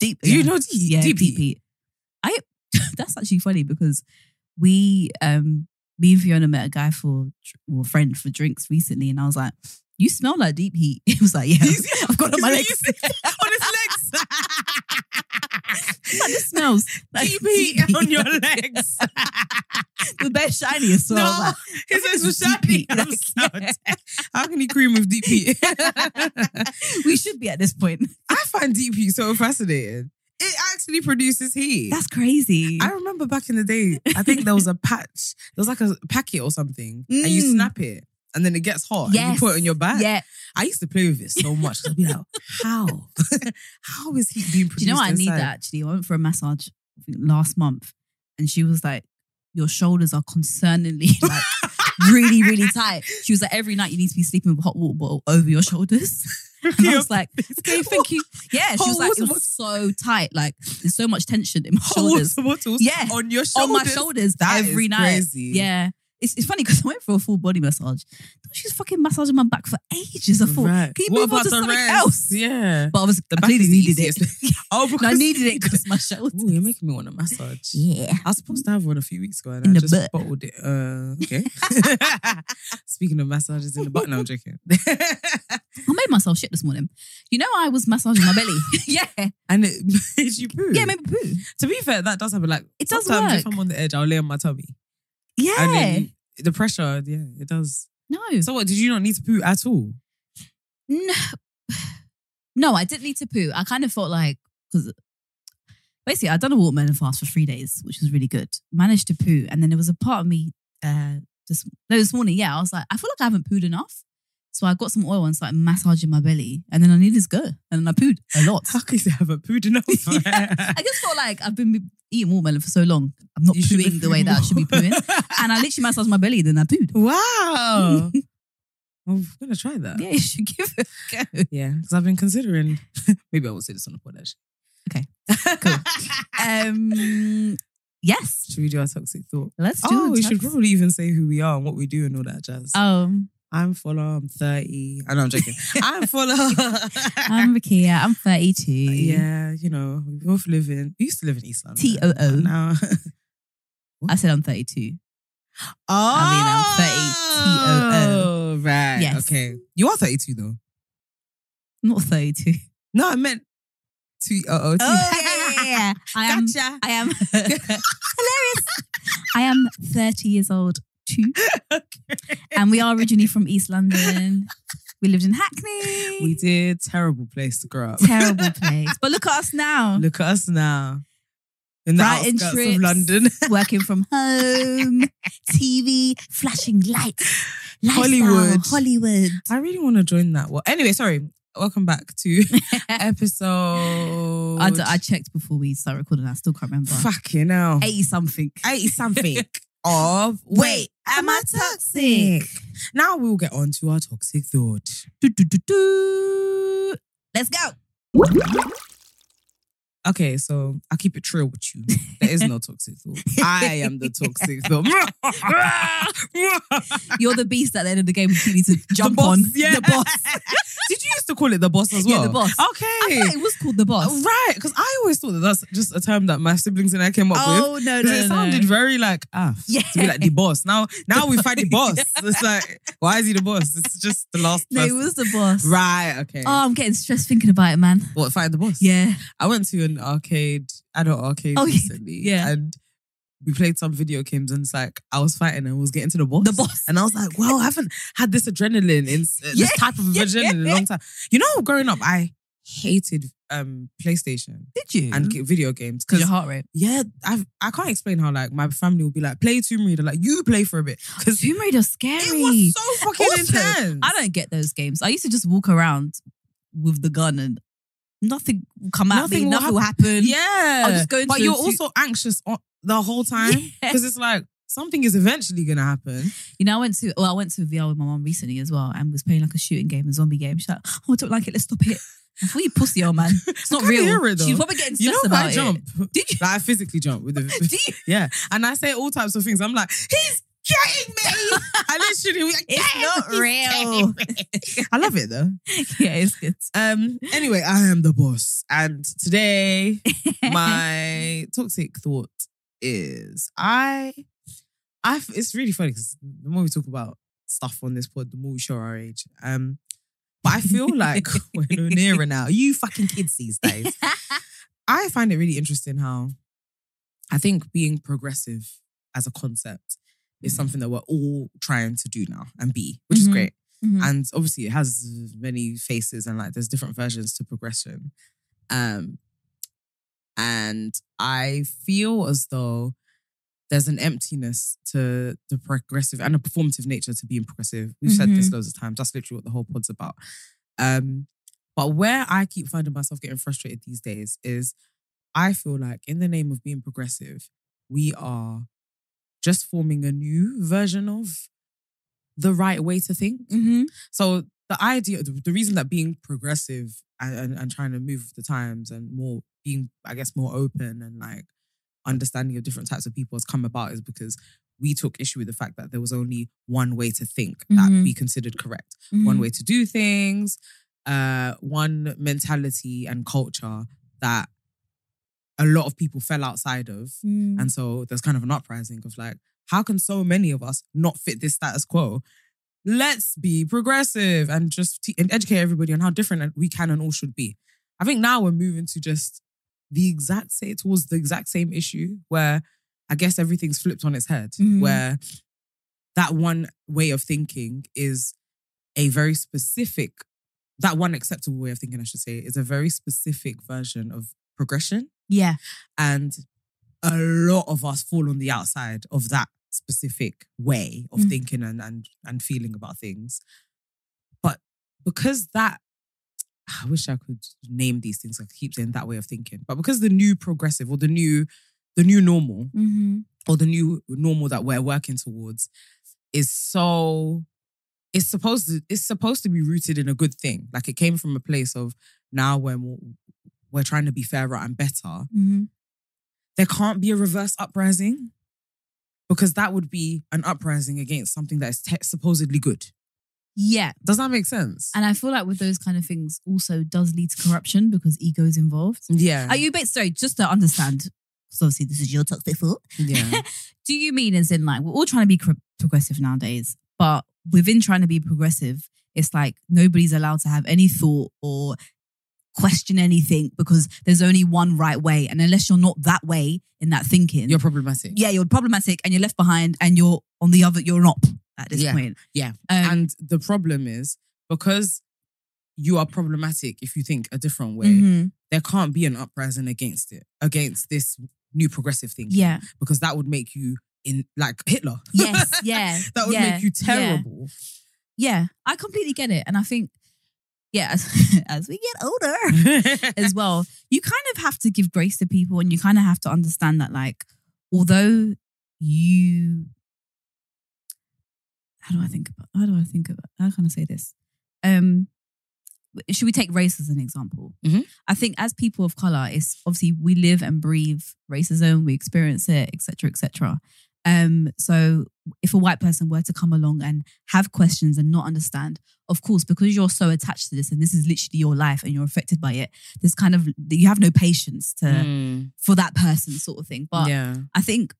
Deep.
Do you know deep,
Yeah,
deep,
deep,
heat?
heat. I. That's actually funny because we, um, me and Fiona met a guy for well, friend for drinks recently, and I was like, "You smell like deep heat." He was like, "Yeah, I've got on my legs."
on his legs.
Like, this smells like
deep heat on your legs.
the best shiny as well.
No,
Like,
his legs were shiny. I'm
like.
How can he cream with deep heat?
we should be at this point.
I find deep heat so fascinating. It actually produces heat.
That's crazy.
I remember back in the day, I think there was a patch, there was like a packet or something, and you
Mm.
snap it. And then it gets hot. And
Yes.
you put it on your back.
yeah.
I used to play with it so much. I'd be like, how? how is heat being produced?
Do you know what I need that actually? I went for a massage last month and she was like, Your shoulders are concerningly like really, really tight. She was like, Every night you need to be sleeping with a hot water bottle over your shoulders. And I was like, Okay, thank you. Yeah, she was like, It was so tight. Like, there's so much tension in my shoulders. Yeah.
on your shoulders.
On my shoulders
That
every
is
night.
crazy.
Yeah. It's, it's funny because I went for a full body massage. She was fucking massaging my back for ages. I thought,
Right.
can you
What
move on to something
rest?
else?
Yeah.
But I was
The
I clearly needed it.
oh, because
I needed it because my shoulders.
Ooh, you're making me want a massage.
Yeah.
I was supposed to have one a few weeks ago and
In
I just
butt.
bottled it. Uh, okay. Speaking of massages in the butt, no, I'm joking.
I made myself shit this morning. You know, I was massaging my belly. yeah.
and it made you poo.
Yeah, maybe poo.
To be fair, that does happen. Like
It does
sometimes if. I'm on the edge, I'll lay on my tummy.
Yeah.
And then the pressure, yeah, it does.
no.
So what? Did you not need to poo at all?
no. No, I didn't need to poo. I kind of felt like, because basically I'd done a watermelon fast for three days, which was really good. Managed to poo. And then there was a part of me uh, this, no, this morning, yeah, I was like, I feel like I haven't pooed enough. So I got some oil and started massaging my belly. And then I needed to go. And then I pooed a lot.
How could you have a pooed enough?
I just felt like I've been eating watermelon for so long. I'm not
You
pooing the way that I should be
pooing
and I literally massaged my belly, then I pooed.
wow. I'm gonna try that.
Yeah, you should give it a go.
Yeah, because I've been considering. Maybe I won't say this on the pod. Actually.
Okay, cool. Um, yes,
Should we do our toxic thought?
let's do
Oh,
it.
we should probably even say who we are and what we do and all that jazz.
Um,
I'm full I'm 30. I know I'm joking. I'm full
I'm Rukiya. I'm 32.
Yeah, you know, we both live in we used to live in East London.
T-O-O.
Now
I said I'm 32.
Oh,
I mean, I'm 30 T-O-O.
Right.
Yes.
Okay. You are 32 though.
Not 32.
No, I meant T O O T.
Oh, yeah, yeah, yeah. I am.
Gotcha.
I am hilarious. I am 30 years old too, and we are originally from East London. We lived in Hackney.
We did. Terrible place to grow up.
Terrible place, but look at us now.
Look at us now. In the
Brighton
outskirts
trips,
of London.
working from home, TV, flashing lights,
Hollywood.
Hollywood.
I really want to join that. Well, anyway, sorry. Welcome back to episode.
I, d- I checked before we start recording. I still can't remember.
Fucking hell.
80 something.
80 something of Wait, am I toxic? Now we'll get on to our toxic thought.
Do, do, do. Let's go.
Okay, so I'll keep it true with you. There is no toxic thought. I am the toxic thought.
You're the beast at the end of the game. You need to jump
boss,
on
yeah.
the boss.
Did you to call it the boss as
Yeah,
well?
the boss. I
Okay.
thought it was called the boss.
Right, because I always thought that that's just a term that my siblings and I came up with.
Oh no, no,
it
no.
sounded very like ah,
Yeah.
to be like the boss. Now, now we find the boss. It's like, why is he the boss? It's just the last
No,
person.
it was the boss.
right. Okay.
Oh, I'm getting stressed thinking about it, man.
what? Find the boss.
Yeah.
I went to an arcade, adult arcade
Oh, yeah.
recently.
Yeah.
And we played some video games and it's like I was fighting and was getting to the boss.
The boss.
And I was like, wow, I haven't had this adrenaline in uh,
Yeah,
this type of adrenaline in a long time. You know, growing up, I hated um PlayStation
Did you?
and video games
because
because
your heart rate.
yeah, I I can't explain how like my family will be like play Tomb Raider, like you play for a bit because
Tomb Raider's scary.
it was so fucking
Also,
intense.
I don't get those games. I used to just walk around with the gun and nothing come out
Nothing
me.
will
Nothing will happen.
Yeah,
I'll just go into
but you're also anxious on the whole time because it's like something is eventually gonna happen.
You know, I went to well, I went to VR with my mom recently as well, and was playing like a shooting game, a zombie game. She's like, "Oh, I don't like it. Let's stop it." I thought you pussy, old man. It's not real.
hear it, though.
She's probably getting
You
stressed
know,
about
I
it.
jump.
Did you?
Like I physically jump with the
Do you?
yeah, and I say all types of things. I'm like, he's getting me. I literally, like,
It's
"Yes,
not real."
I love it though.
yeah, it's good.
Um. Anyway, I am the boss, and today my toxic thought is I. I. It's really funny because the more we talk about stuff on this pod, the more we show our age. Um. But I feel like we're no nearer now. You fucking kids these days. I find it really interesting how I think being progressive as a concept is something that we're all trying to do now and be, which is
Mhm.
great.
Mhm.
And obviously it has many faces and like there's different versions to progression. Um and I feel as though there's an emptiness to the progressive and a performative nature to being progressive. We've said this loads of times. That's literally what the whole pod's about. Um, but where I keep finding myself getting frustrated these days is I feel like in the name of being progressive, we are just forming a new version of the right way to think.
Mhm.
So the idea, the reason that being progressive and, and, and trying to move with the times and more being, I guess, more open and like understanding of different types of people has come about is because we took issue with the fact that there was only one way to think that
Mhm.
we considered correct, one
Mhm.
way to do things, uh, one mentality and culture that a lot of people fell outside of.
Mm.
And so there's kind of an uprising of like, how can so many of us not fit this status quo? Let's be progressive and just te- and educate everybody on how different we can and all should be. I think now we're moving to just the exact same towards the exact same issue where I guess everything's flipped on its head,
Mhm.
where that one way of thinking is a very specific, that one acceptable way of thinking, I should say, is a very specific version of progression.
Yeah.
And a lot of us fall on the outside of that specific way of
Mm.
thinking and, and and feeling about things. But because that I wish I could name these things. I keep saying that way of thinking. But because the new progressive or the new the new normal
Mm-hmm.
or the new normal that we're working towards is so it's supposed to it's supposed to be rooted in a good thing. Like it came from a place of now when we're trying to be fairer and better.
Mm-hmm.
There can't be a reverse uprising because that would be an uprising against something that is te- supposedly good.
Yeah.
Does that make sense?
And I feel like with those kind of things also does lead to corruption because ego is involved.
yeah.
Are you, ba- sorry, just to understand, because obviously this is your toxic thought.
yeah.
Do you mean as in like, we're all trying to be cr- progressive nowadays, but within trying to be progressive, it's like nobody's allowed to have any thought or question anything because there's only one right way. And unless you're not that way in that thinking,
You're problematic.
yeah, you're problematic and you're left behind and you're on the other, you're not at this
Yeah.
point.
Yeah.
Um,
and the problem is because you are problematic if you think a different way,
mhm.
there can't be an uprising against it, against this new progressive thing.
Yeah.
Because that would make you in like Hitler.
Yes. Yeah.
that would
yeah,
make you
yeah.
terrible.
Yeah, I completely get it. And I think, yeah, as, as we get older as well, you kind of have to give grace to people and you kind of have to understand that, like, although you, how do I think about, how do I think about, how can I say this? Um, should we take race as an example?
Mhm.
I think as people of color, it's obviously we live and breathe racism, we experience it, etc., etc. Um, so if a white person were to come along and have questions and not understand, of course, because you're so attached to this and this is literally your life and you're affected by it, there's kind of you have no patience to
Mm,
for that person, sort of thing. But
yeah.
I think,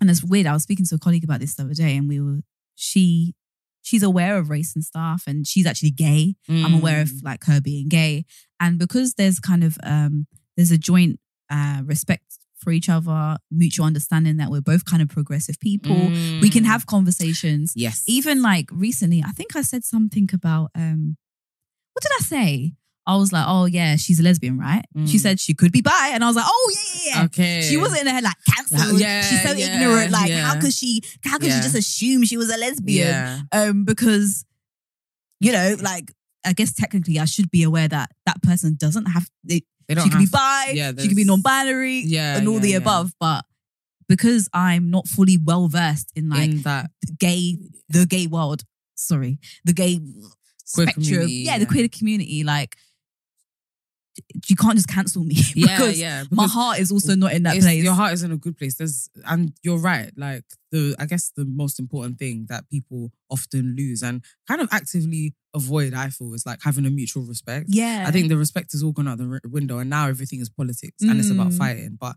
and it's weird. I was speaking to a colleague about this the other day, and we were she she's aware of race and stuff, and she's actually gay. I'm aware of
Mm.
like her being gay, and because there's kind of um there's a joint uh respect for each other, mutual understanding that we're both kind of progressive people. We can
Mm.
have conversations.
Yes.
Even like recently, I think I said something about um what did I say? I was like, oh yeah, she's a lesbian, right? She
Mm.
said she could be bi, and I was like, oh yeah, yeah, yeah.
Okay.
She wasn't in her head like cancelled.
Yeah,
She's so
yeah,
ignorant. Like,
yeah.
how could she? How could
Yeah.
she just assume she was a lesbian? Um, because you know, like, I guess technically, I should be aware that that person doesn't have. They,
They don't
she could be bi.
yeah,
she could be non-binary.
Yeah,
and all
yeah,
the above. But because I'm not fully well versed in like
in that
the gay, the gay world. Sorry, the gay
Queer
spectrum.
community,
yeah, the queer community. Like, you can't just cancel me
yeah,
because
yeah.
my heart is also not in that place.
Your heart is in a good place. There's and you're right. Like the I guess the most important thing that people often lose and kind of actively avoid, I feel, is like having a mutual respect.
yeah,
I think the respect has all gone out the r- window, and now everything is politics and it's about
Mm.
fighting. But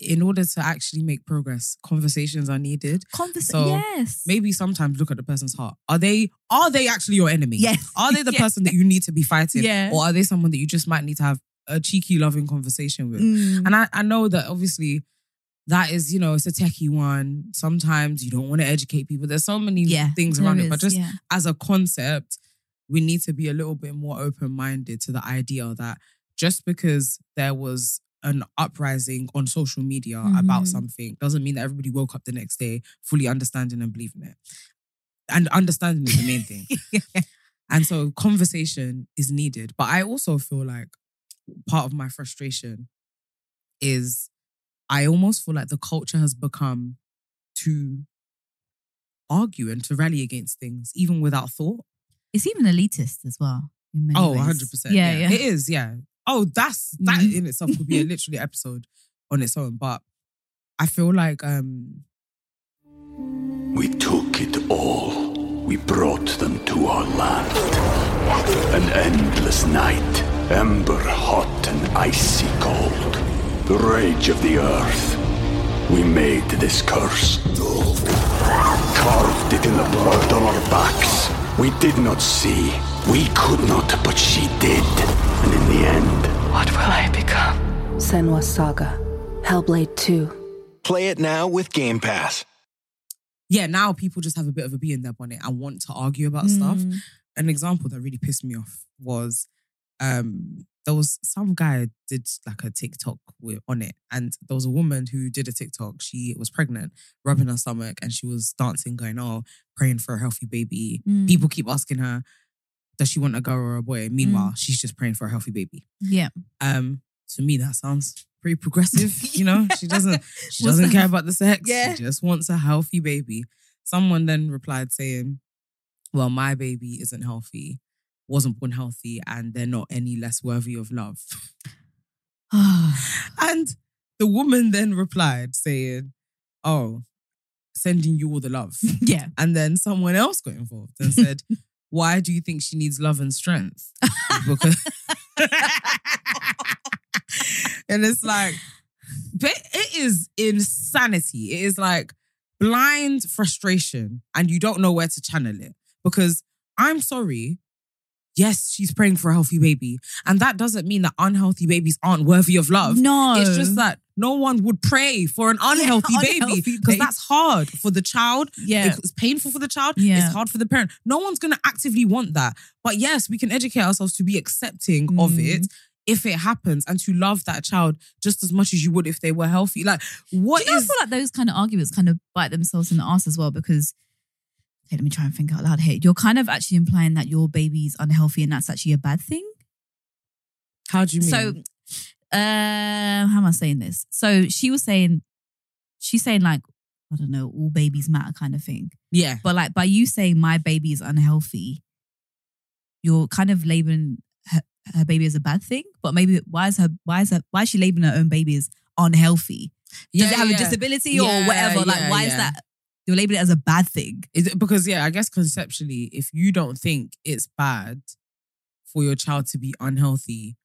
in order to actually make progress, conversations are needed.
Convers-
So,
yes,
Maybe sometimes look at the person's heart. Are they are they actually your enemy?
Yes.
Are they the
Yeah.
person that you need to be fighting?
Yeah.
Or are they someone that you just might need to have a cheeky, loving conversation with?
Mm.
And I, I know that obviously that is, you know, it's a techie one. Sometimes you don't want to educate people. There's so many
yeah,
things around it. But just
yeah.
as a concept, we need to be a little bit more open minded to the idea that just because there was an uprising on social media about
Mhm.
something doesn't mean that everybody woke up the next day fully understanding and believing it. And understanding is the main thing. And so conversation is needed. But I also feel like part of my frustration is I almost feel like the culture has become to argue and to rally against things, even without thought.
it's even elitist as well. In many
Oh,
ways.
100%.
Yeah, yeah.
It is, yeah. Oh, that's that
Mhm.
in itself could be a literally episode on its own. But I feel like um
We took it all. We brought them to our land. An endless night, ember hot and icy cold. The rage of the earth. We made this curse. Carved it in the blood on our backs. We did not see. We could not, but she did. And in the end,
What will I become?
Senua's Saga. Hellblade 2.
Play it now with Game Pass.
yeah, now people just have a bit of a bee in their bonnet and want to argue about stuff.
Mm.
An example that really pissed me off was um there was some guy did like a TikTok with, on it, and there was a woman who did a TikTok. She was pregnant, rubbing her stomach, and she was dancing, going, "Oh, praying for a healthy baby."
Mm.
People keep asking her, "Does she want a girl or a boy?" Meanwhile, she's just praying for a healthy baby.
Yeah.
Um, to me, that sounds pretty progressive. You know, she doesn't she doesn't care about the sex.
Yeah.
She just wants a healthy baby. Someone then replied saying, "Well, my baby isn't healthy, wasn't born healthy, and they're not any less worthy of love." and the woman then replied saying, "Oh, sending you all the love."
yeah.
And then someone else got involved and said, why do you think she needs love and strength? because and it's like but it is insanity. It is like blind frustration, and you don't know where to channel it. Because I'm sorry, yes, she's praying for a healthy baby. And that doesn't mean that unhealthy babies aren't worthy of love.
No.
It's just that no one would pray for an unhealthy baby
unhealthy
because that's hard for the child.
Yeah.
It's painful for the child.
Yeah.
It's hard for the parent. No one's going to actively want that. But yes, we can educate ourselves to be accepting of
Mm.
it if it happens and to love that child just as much as you would if they were healthy. Like, what
Do you
is
I feel like those kind of arguments kind of bite themselves in the ass as well because, okay, let me try and think out loud here. You're kind of actually implying that your baby's unhealthy and that's actually a bad thing.
how do you mean?
So, uh, how am I saying this? So she was saying, she's saying like, I don't know, all babies matter kind of thing.
yeah.
But like by you saying my baby is unhealthy, you're kind of labeling her, her baby as a bad thing. But maybe why is her why is her why is she labeling her own baby as unhealthy? Does it have a disability
Yeah,
or whatever? Like
yeah,
why is
yeah.
You're labeling it as a bad thing?
Is it, because yeah, I guess conceptually, if you don't think it's bad for your child to be unhealthy,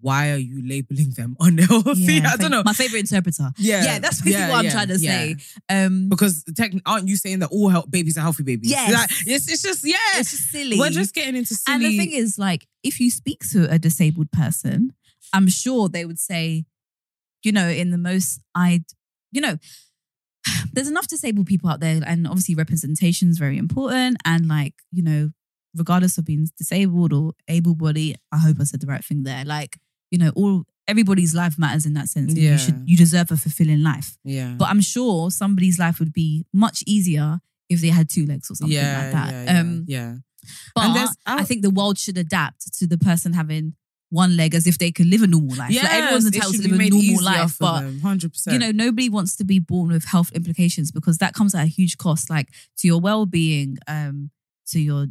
why are you labeling them unhealthy?
Yeah,
I don't know.
My favorite interpreter.
Yeah,
Yeah, that's basically
yeah,
what I'm
yeah,
trying to say. Um
Because technically, aren't you saying that all health babies are healthy babies?
Yeah,
Like, it's, it's just yeah.
it's just silly.
We're just getting into silly.
And the thing is, like, if you speak to a disabled person, I'm sure they would say, you know, in the most I'd, you know, there's enough disabled people out there, and obviously representation is very important. And like, you know, regardless of being disabled or able bodied, I hope I said the right thing there. Like, you know, all everybody's life matters in that sense.
Yeah.
You should you deserve a fulfilling life.
yeah,
But I'm sure somebody's life would be much easier if they had two legs or something
yeah,
like that.
yeah, yeah,
um
yeah.
but I think the world should adapt to the person having one leg as if they could live a normal life. like everyone's entitled to live a normal life, but
100%.
you know, nobody wants to be born with health implications because that comes at a huge cost, like to your well-being, um, to your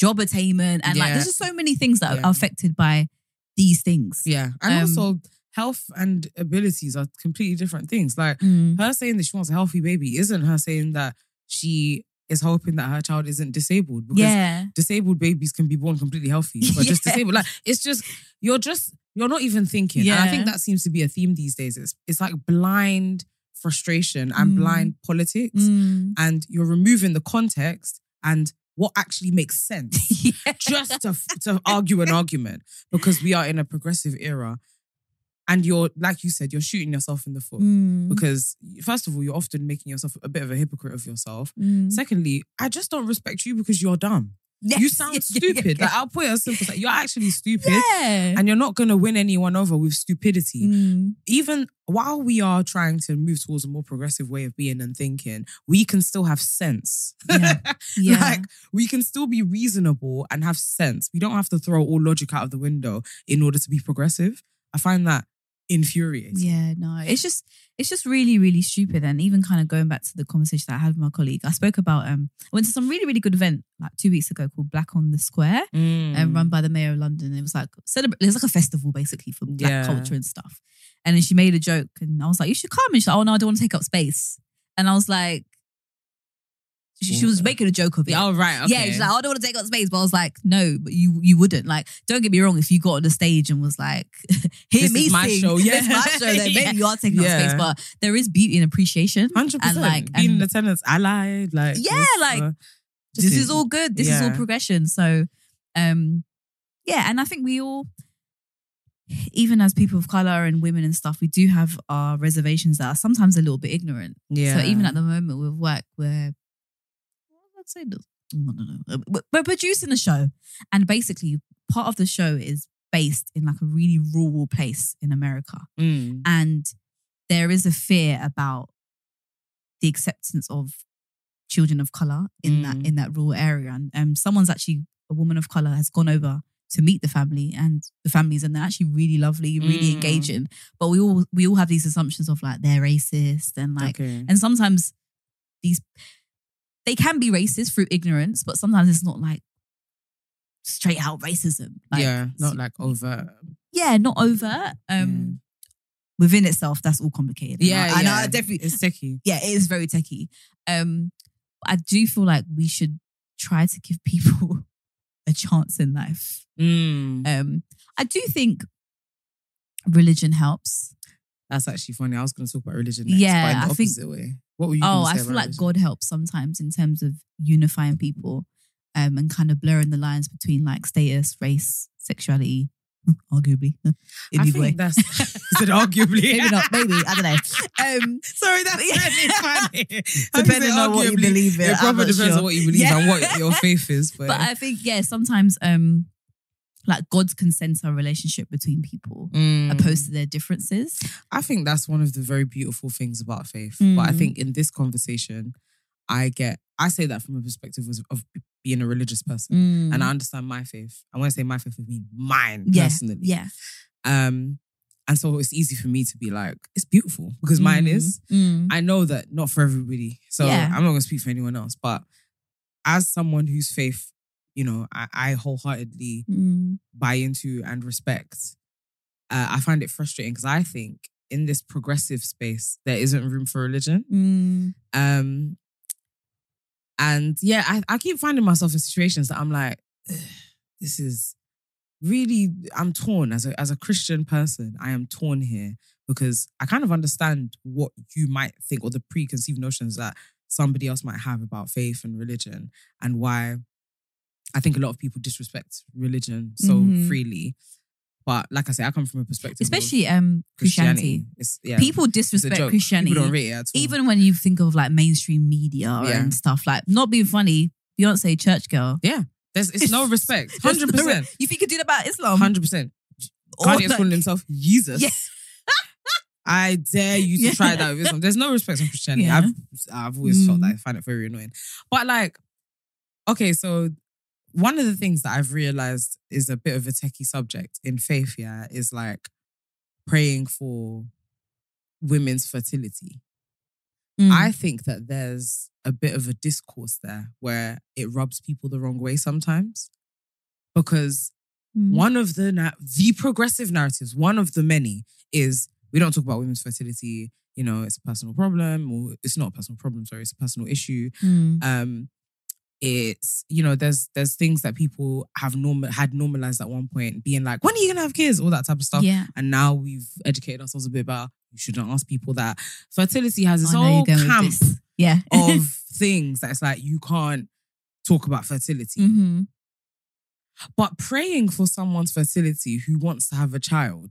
job attainment, and like there's just so many things that
Yeah.
are affected by these things.
yeah, and
um,
also health and abilities are completely different things. Like
Mm.
her saying that she wants a healthy baby isn't her saying that she is hoping that her child isn't disabled because
Yeah.
disabled babies can be born completely healthy but just disabled like it's just you're just you're not even thinking and i think that seems to be a theme these days it's it's like blind frustration and
Mm.
blind politics
Mm.
and you're removing the context and what actually makes sense
yeah.
just to, to argue an argument because we are in a progressive era and you're like you said you're shooting yourself in the foot
Mm.
because first of all you're often making yourself a bit of a hypocrite of yourself
Mm.
secondly i just don't respect you because you're dumb
Yes.
you sound
yeah,
stupid
yeah.
like i'll put it as simple as that you're actually stupid
Yeah.
and you're not going to win anyone over with stupidity
Mm.
even while we are trying to move towards a more progressive way of being and thinking we can still have sense
Yeah. Yeah.
like we can still be reasonable and have sense we don't have to throw all logic out of the window in order to be progressive i find that infuriating
Yeah, no, it's just it's just really really stupid. And even kind of going back to the conversation that I had with my colleague, I spoke about um I went to some really really good event like two weeks ago called Black on the Square,
Mm.
and run by the mayor of London. It was like celebrate. it was like a festival basically for black
Yeah.
culture and stuff. And then she made a joke, and I was like, "You should come." And she's like, "Oh no, I don't want to take up space." And I was like, she, she was making a joke of it.
Yeah, oh, right. Okay.
Yeah, she's like, "Oh, I don't want to take up space, but I was like, no, but you you wouldn't. Like, don't get me wrong, if you got on the stage and was like, hear
This
me
is my
sing,
show,
this
yeah.
my show, then maybe
Yeah.
you are taking
Yeah.
up space. But there is beauty and appreciation.
Hundred
And
percent.
like,
being
and
in attendance, allied, like
Yeah,
this,
like,
uh,
this is all good. This is all progression. So, um, yeah, and I think we all, even as people of color and women and stuff, we do have our reservations that are sometimes a little bit ignorant.
Yeah.
So even at the moment with work, we're say this-. We're- We're producing a show, and basically part of the show is based in like a really rural place in America,
Mm.
and there is a fear about the acceptance of children of color in that
Mm.
in that rural area. And um, someone's actually a woman of color has gone over to meet the family, and the families, and they're actually really lovely, really
Mm.
engaging. But we all we all have these assumptions of like they're racist and like
okay.
and sometimes these they can be racist through ignorance, but sometimes it's not like straight out racism. Like,
yeah, not like overt.
yeah, not overt. Um, within itself, that's all complicated. And
Yeah,
I, I know
yeah.
I definitely.
It's sticky.
Yeah, it is very techie. Um, I do feel like we should try to give people a chance in life.
Mm.
Um, I do think religion helps.
That's actually funny. I was going to talk about religion next,
Yeah,
but in the
I think-
way. What were you?
Oh, I feel like
religion?
God helps sometimes in terms of unifying people um, and kind of blurring the lines between like status, race, sexuality, arguably. In
I think
way.
that's is it arguably
Maybe not, maybe. I don't know. Um,
Sorry, that's really funny.
Depending on what you believe
It
I'm
probably depends
sure.
on what you believe
Yeah.
and what your faith is. But,
but I think, yeah, sometimes um, like God's can our relationship between people
Mm.
opposed to their differences.
I think that's one of the very beautiful things about faith. But I
Mm.
think in this conversation, I get I say that from a perspective of, of being a religious person. And I understand my faith. I want to say my faith, I mean mine
yeah,
personally.
yeah.
Um, and so it's easy for me to be like, it's beautiful because mine
Mm.
is.
Mm.
I know that not for everybody. So
Yeah.
I'm not gonna speak for anyone else. But as someone whose faith, you know, I, I wholeheartedly
Mm.
buy into and respect, uh, I find it frustrating because I think in this progressive space, there isn't room for religion.
Mm.
Um, and yeah, I, I keep finding myself in situations that I'm like, this is really, I'm torn as a as a Christian person. I am torn here because I kind of understand what you might think or the preconceived notions that somebody else might have about faith and religion and why I think a lot of people disrespect religion so
Mhm.
freely. But like I say, I come from a perspective,
Especially um, Christianity.
It's, yeah,
People disrespect. Christianity.
People don't rate it at all.
even when you think of like mainstream media
Yeah.
and stuff, like not being funny, Beyonce church girl.
Yeah, there's it's no respect. Hundred percent.
You think you could do that about Islam?
Hundred percent.
Or
Kanye's
like-
calling himself Jesus.
Yeah.
I dare you to
Yeah.
try that with Islam. There's no respect on Christianity.
Yeah.
I've I've always felt
Mm.
that I find it very annoying. But like, okay, so one of the things that I've realized is a bit of a techie subject in faith, yeah, is like praying for women's fertility.
Mm.
I think that there's a bit of a discourse there where it rubs people the wrong way sometimes. Because
Mm.
one of the na- the progressive narratives, one of the many, is we don't talk about women's fertility. You know, it's a personal problem, or it's not a personal problem. Sorry, it's a personal issue.
Mm.
Um, it's you know, there's there's things that people have normal had normalized at one point, being like, when are you gonna have kids, all that type of stuff.
Yeah.
And now we've educated ourselves a bit about You shouldn't ask people that. Fertility has this
I
whole
you're going with
camp
this. Yeah.
of things that's like you can't talk about fertility.
Mhm.
But praying for someone's fertility who wants to have a child,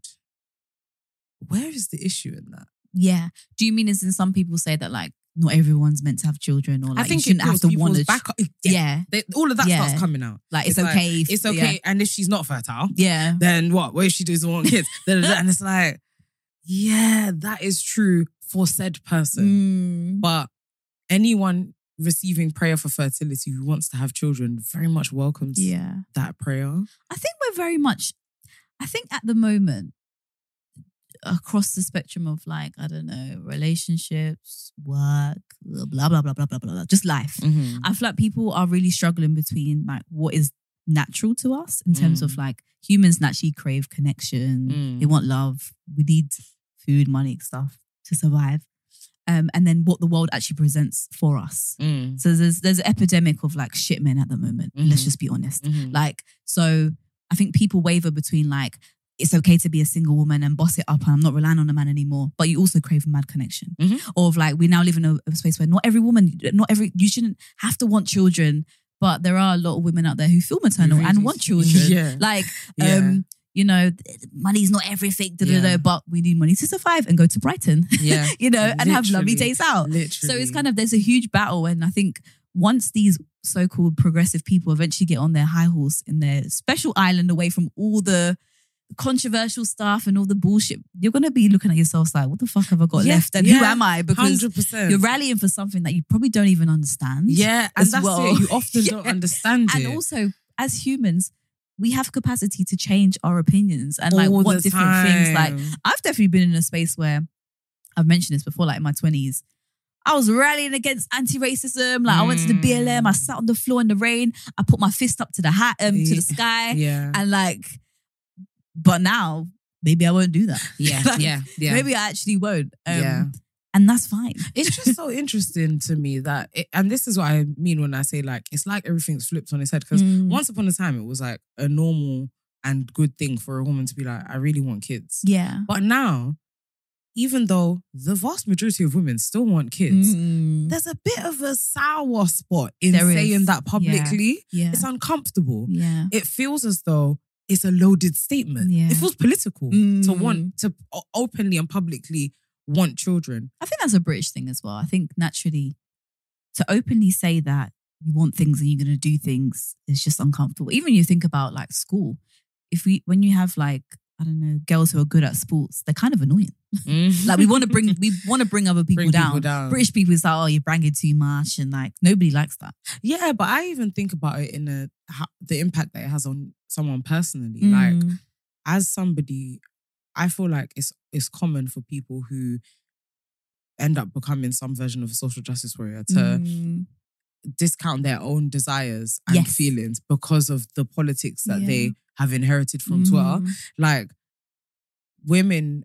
where is the issue in that?
Yeah. Do you mean as in some people say that like not everyone's meant to have children or like
I think
you shouldn't have to want to
back.
yeah.
Yeah, they- all of that
Yeah.
starts coming out.
Like it's,
It's like,
okay. if-
It's okay,
Yeah.
and if she's not fertile,
yeah.
then what? What if she doesn't want kids? And it's like, yeah, that is true for said person.
Mm.
But anyone receiving prayer for fertility who wants to have children very much welcomes
Yeah.
that prayer.
I think we're very much, I think at the moment, across the spectrum of like, I don't know, relationships, work, blah, blah, blah, blah, blah, blah, blah, just life.
Mm-hmm.
I feel like people are really struggling between like what is natural to us in terms of
Mm.
like humans naturally crave connection,
Mm.
they want love, we need food, money, stuff to survive. Um, and then what the world actually presents for us.
Mm.
So there's there's an epidemic of like shit men at the moment. Let's
Mhm.
just be honest.
Mhm.
Like, so I think people waver between like, it's okay to be a single woman and boss it up and I'm not relying on a man anymore, but you also crave a mad connection.
Mhm.
Or of like, we now live in a, a space where not every woman, not every, you shouldn't have to want children, but there are a lot of women out there who feel maternal
Really?
and want children.
Yeah.
Like,
Yeah.
um, you know, money's not everything, da, da, da, but we need money to survive and go to Brighton,
Yeah.
you know, and have lovely days out.
Literally.
So it's kind of there's a huge battle, and I think once these so-called progressive people eventually get on their high horse in their special island away from all the controversial stuff and all the bullshit, you're gonna be looking at yourself like, what the fuck have I got
Yeah,
left, and who am I? Because
hundred percent.
you're rallying for something that you probably don't even understand.
Yeah, and
as
that's
well.
it. You often don't understand
and
it.
also as humans. We have capacity to change our opinions and like what different things. Like. I've definitely been in a space where I've mentioned this before, like in my 20s. I was rallying against anti-racism. Like I went to the BLM, I sat on the floor in the rain, I put my fist up to the hat um, to the sky.
yeah,
And like, but now maybe I won't do that.
yeah,
Like,
yeah, yeah.
Maybe I actually won't. Um,
Yeah.
and that's fine.
It's just so interesting to me that, it, and this is what I mean when I say like it's like everything's flipped on its head. Because
Mm.
once upon a time, it was like a normal and good thing for a woman to be like, I really want kids.
yeah.
But now, even though the vast majority of women still want kids,
Mm.
there's a bit of a sour spot in
There is.
saying that publicly.
Yeah.
It's uncomfortable.
Yeah.
It feels as though it's a loaded statement.
Yeah.
It feels political to
Mm.
want to openly and publicly want children.
I think that's a British thing as well. I think naturally to openly say that you want things and you're going to do things is just uncomfortable. Even you think about like school, if we when you have like I don't know girls who are good at sports, they're kind of annoying. Like we want to bring we want to bring other people,
Bring
down.
people down.
British people is like oh you're bragging too much and like nobody likes that.
Yeah, but I even think about it in the the impact that it has on someone personally. Like
Mm.
as somebody, I feel like it's it's common for people who end up becoming some version of a social justice warrior to
Mm.
discount their own desires and
Yes.
feelings because of the politics that
Yeah.
they have inherited from Twitter.
Mm.
Like women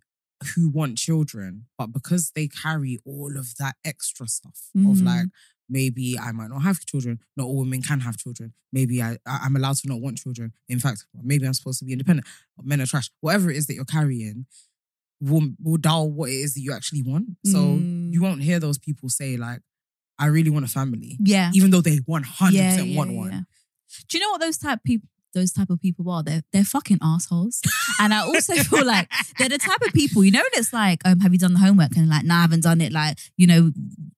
who want children, but because they carry all of that extra stuff of
Mhm.
like, maybe I might not have children. Not all women can have children. Maybe I, I- I'm allowed to not want children. In fact, maybe I'm supposed to be independent. Men are trash. Whatever it is that you're carrying will, will dull what it is that you actually want. So
Mm.
you won't hear those people say like, I really want a family.
Yeah.
Even though they 100%
Yeah, yeah,
want
yeah,
one.
Do you know what those type people those type of people are? They're they're fucking assholes. and I also feel like they're the type of people, you know, when it's like, um, have you done the homework? And like, nah, I haven't done it. Like, you know,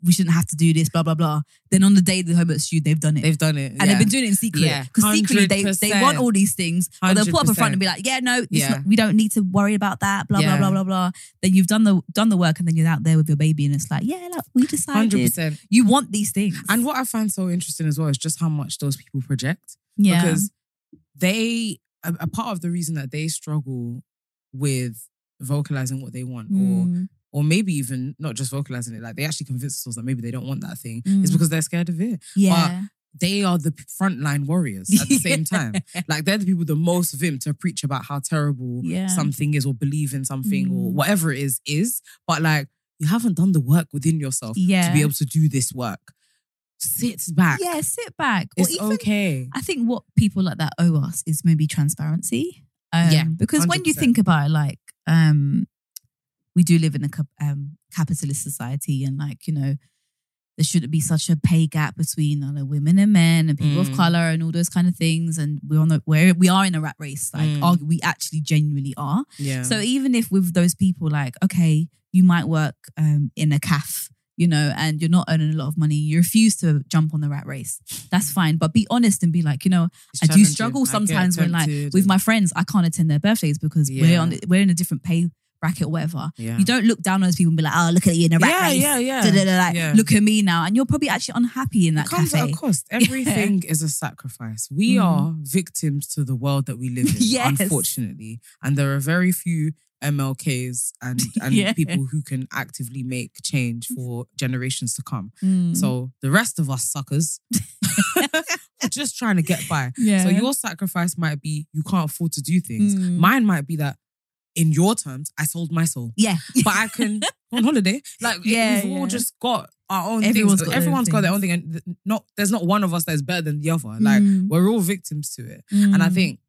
we shouldn't have to do this, blah, blah, blah. Then on the day the homework's due, they've done it.
They've done it.
and
yeah.
they've been doing it in secret.
Yeah,
Because secretly they, they want all these things. But they'll put up a front and be like, yeah, no,
Yeah.
not, we don't need to worry about that, blah,
Yeah.
blah, blah, blah, blah. Then you've done the done the work and then you're out there with your baby and it's like, yeah, look, we decided
100%.
you want these things.
And what I find so interesting as well is just how much those people project.
yeah.
Because they, a, a part of the reason that they struggle with vocalizing what they want, or
Mm.
or maybe even not just vocalizing it, like they actually convince themselves that maybe they don't want that thing,
Mm.
is because they're scared of it.
yeah.
They are the frontline warriors at the same time. Like they're the people the most vim to preach about how terrible
Yeah.
something is, or believe in something, or
Mm.
whatever it is is. But like you haven't done the work within yourself
Yeah.
to be able to do this work. Sit back.
Yeah, sit back. Or
It's
even,
okay.
I think what people like that owe us is maybe transparency. Um,
Yeah,
Because when you think about it, like, um, we do live in a um, capitalist society and, like, you know, there shouldn't be such a pay gap between know, women and men and people of
Mm.
color and all those kind of things. And we're on the, we're, we are in a rat race. Like,
Mm.
are, we actually genuinely are.
Yeah.
So even if with those people, like, okay, you might work um, in a calf, you know, and you're not earning a lot of money, you refuse to jump on the rat race. That's fine. But be honest and be like, you know,
It's
I do struggle sometimes when like with my friends, I can't attend their birthdays because we're on we're in a different pay bracket or whatever.
Yeah.
You don't look down on those people and be like, oh, look at you in a rat
yeah,
race.
yeah, yeah,
Da-da-da, like,
yeah.
Look at me now. And you're probably actually unhappy in that
it comes
cafe.
at a cost. Everything is a sacrifice. We
Mm.
are victims to the world that we live in,
Yes.
unfortunately. And there are very few MLKs and, and
Yeah.
people who can actively make change for generations to come.
Mm.
So the rest of us suckers are just trying to get by.
yeah.
So your sacrifice might be you can't afford to do things.
Mm.
Mine might be that in your terms, I sold my soul.
yeah.
But I can on holiday. Like
Yeah,
we've all just got our own
Everyone's
things.
got their own
Everyone's got their own thing. And not there's not one of us that's better than the other. Like
Mm.
we're all victims to it. And I
Mm.
think,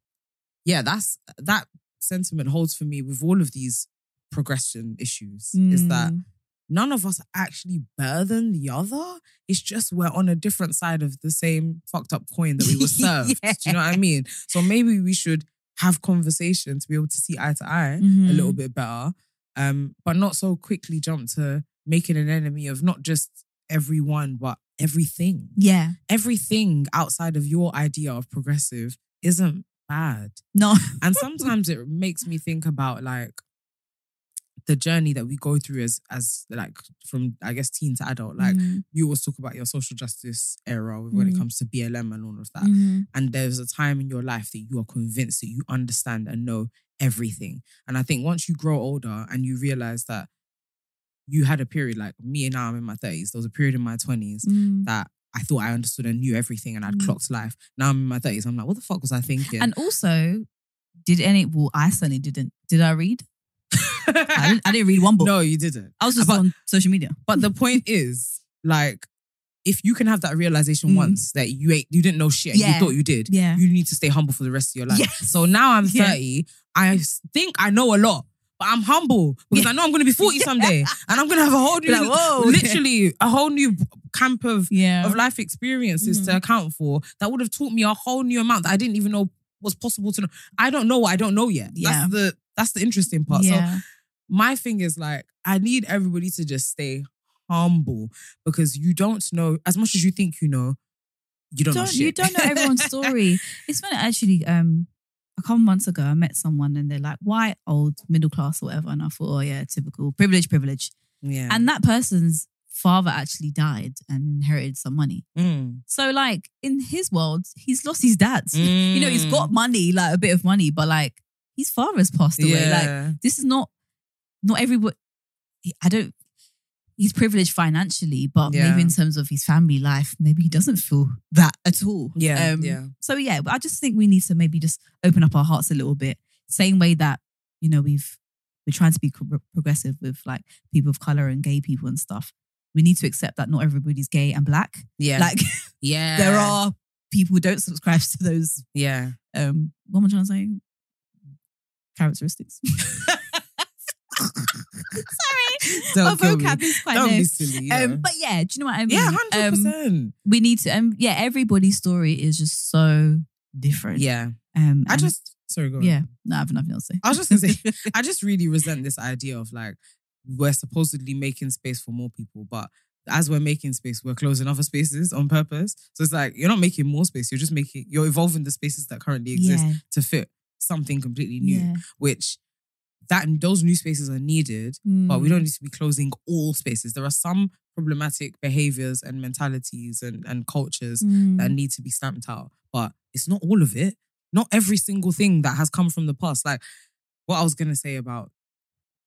yeah, that's that sentiment holds for me with all of these progression issues. Is that
Mm.
none of us are actually better than the other. It's just we're on a different side of the same fucked up coin that we were served.
Yeah.
Do you know what I mean? So maybe we should have conversation to be able to see eye to eye a
Mhm.
little bit better, um, but not so quickly jump to making an enemy of not just everyone, but everything.
Yeah.
Everything outside of your idea of progressive isn't bad.
No.
And sometimes it makes me think about like the journey that we go through as as like from I guess teen to adult. Like
Mm.
you always talk about your social justice era when it
Mhm.
comes to BLM and all of that.
Mhm.
And there's a time in your life that you are convinced that you understand and know everything. And I think once you grow older and you realize that you had a period like me and now I'm in my 30s, there was a period in my 20s
Mm.
that I thought I understood and knew everything and I'd
Mm.
clocked life. Now I'm in my 30s, I'm like, what the fuck was I thinking?
And also, did any? Well, I certainly didn't. Did I read? I didn't, I didn't read one book.
No, you didn't.
I was just
But-
on social media.
But the point is, like, if you can have that realization
Mm.
once that you ain't, you didn't know shit, and
Yeah.
you thought you did,
Yeah.
you need to stay humble for the rest of your life.
Yes.
So now I'm
Yeah.
30. I s- think I know a lot, but I'm humble because I know I'm going to be 40 someday, and I'm going to have a whole new,
like, whoa.
literally a whole new camp of
Yeah.
of life experiences
Mhm.
to account for that would have taught me a whole new amount that I didn't even know was possible to know. I don't know what I don't know yet.
Yeah.
That's the that's the interesting part. So my thing is like I need everybody to just stay humble because you don't know as much as you think you know. You don't, know
don't
shit.
you don't know everyone's story. It's funny actually. Um, a couple months ago, I met someone and they're like white, old, middle class, or whatever, and I thought, oh yeah, typical privilege, privilege.
yeah.
And that person's father actually died and inherited some money.
Mm.
So like in his world, he's lost his dad's. You know, he's got money, like a bit of money, but like his father has passed away. Like this is not not everybody. I don't. He's privileged financially, but
Yeah.
maybe in terms of his family life, maybe he doesn't feel that at all.
Yeah,
Um,
yeah.
So yeah, but I just think we need to maybe just open up our hearts a little bit. Same way that you know we've we're trying to be progressive with like people of color and gay people and stuff. We need to accept that not everybody's gay and black.
yeah.
Like
yeah.
there are people who don't subscribe to those.
Yeah.
Um, what am I trying to say? Characteristics. Sorry,
Don't me.
vocab is quite
Don't
low.
be silly. Yeah.
Um, but yeah, do you know what I mean?
yeah, hundred
Um,
percent.
we need to. Um, yeah, everybody's story is just so different.
Yeah.
Um,
I just sorry, go on.
yeah. No, I have nothing else to say.
I was just gonna say, I just really resent this idea of like we're supposedly making space for more people, but as we're making space, we're closing other spaces on purpose. So it's like you're not making more space, you're just making you're evolving the spaces that currently exist
yeah,
to fit something completely new,
yeah.
which that those new spaces are needed, but we
Mm.
don't need to be closing all spaces. There are some problematic behaviors and mentalities and, and cultures
Mm.
that need to be stamped out. But it's not all of it. Not every single thing that has come from the past. Like what I was gonna say about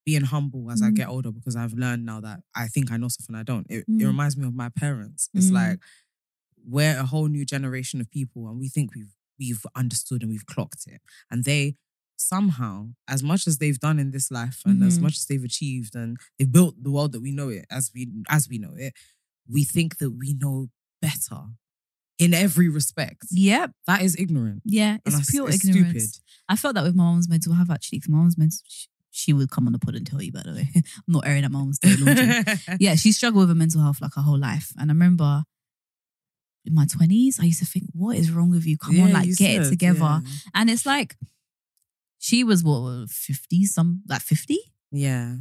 being humble as I
Mm.
get older, because I've learned now that I think I know stuff and I don't. It, it
Mm.
reminds me of my parents. It's
Mm.
like we're a whole new generation of people, and we think we've we've understood and we've clocked it, and they somehow, as much as they've done in this life and as
Mhm.
much as they've achieved and they've built the world that we know it as we as we know it, we think that we know better in every respect.
Yep.
That is ignorant.
Yeah. It's pure
it's
ignorance.
stupid.
I felt that with my mom's mental health actually. Because my mom's mental, she, she would come on the pod and tell you. By the way, I'm not airing at my mom's day laundry. yeah, she struggled with her mental health like her whole life. And I remember in my 20s, I used to think, what is wrong with you? Come on, like get it together.
yeah.
And it's like, she was what, 50, some, like 50?
Yeah.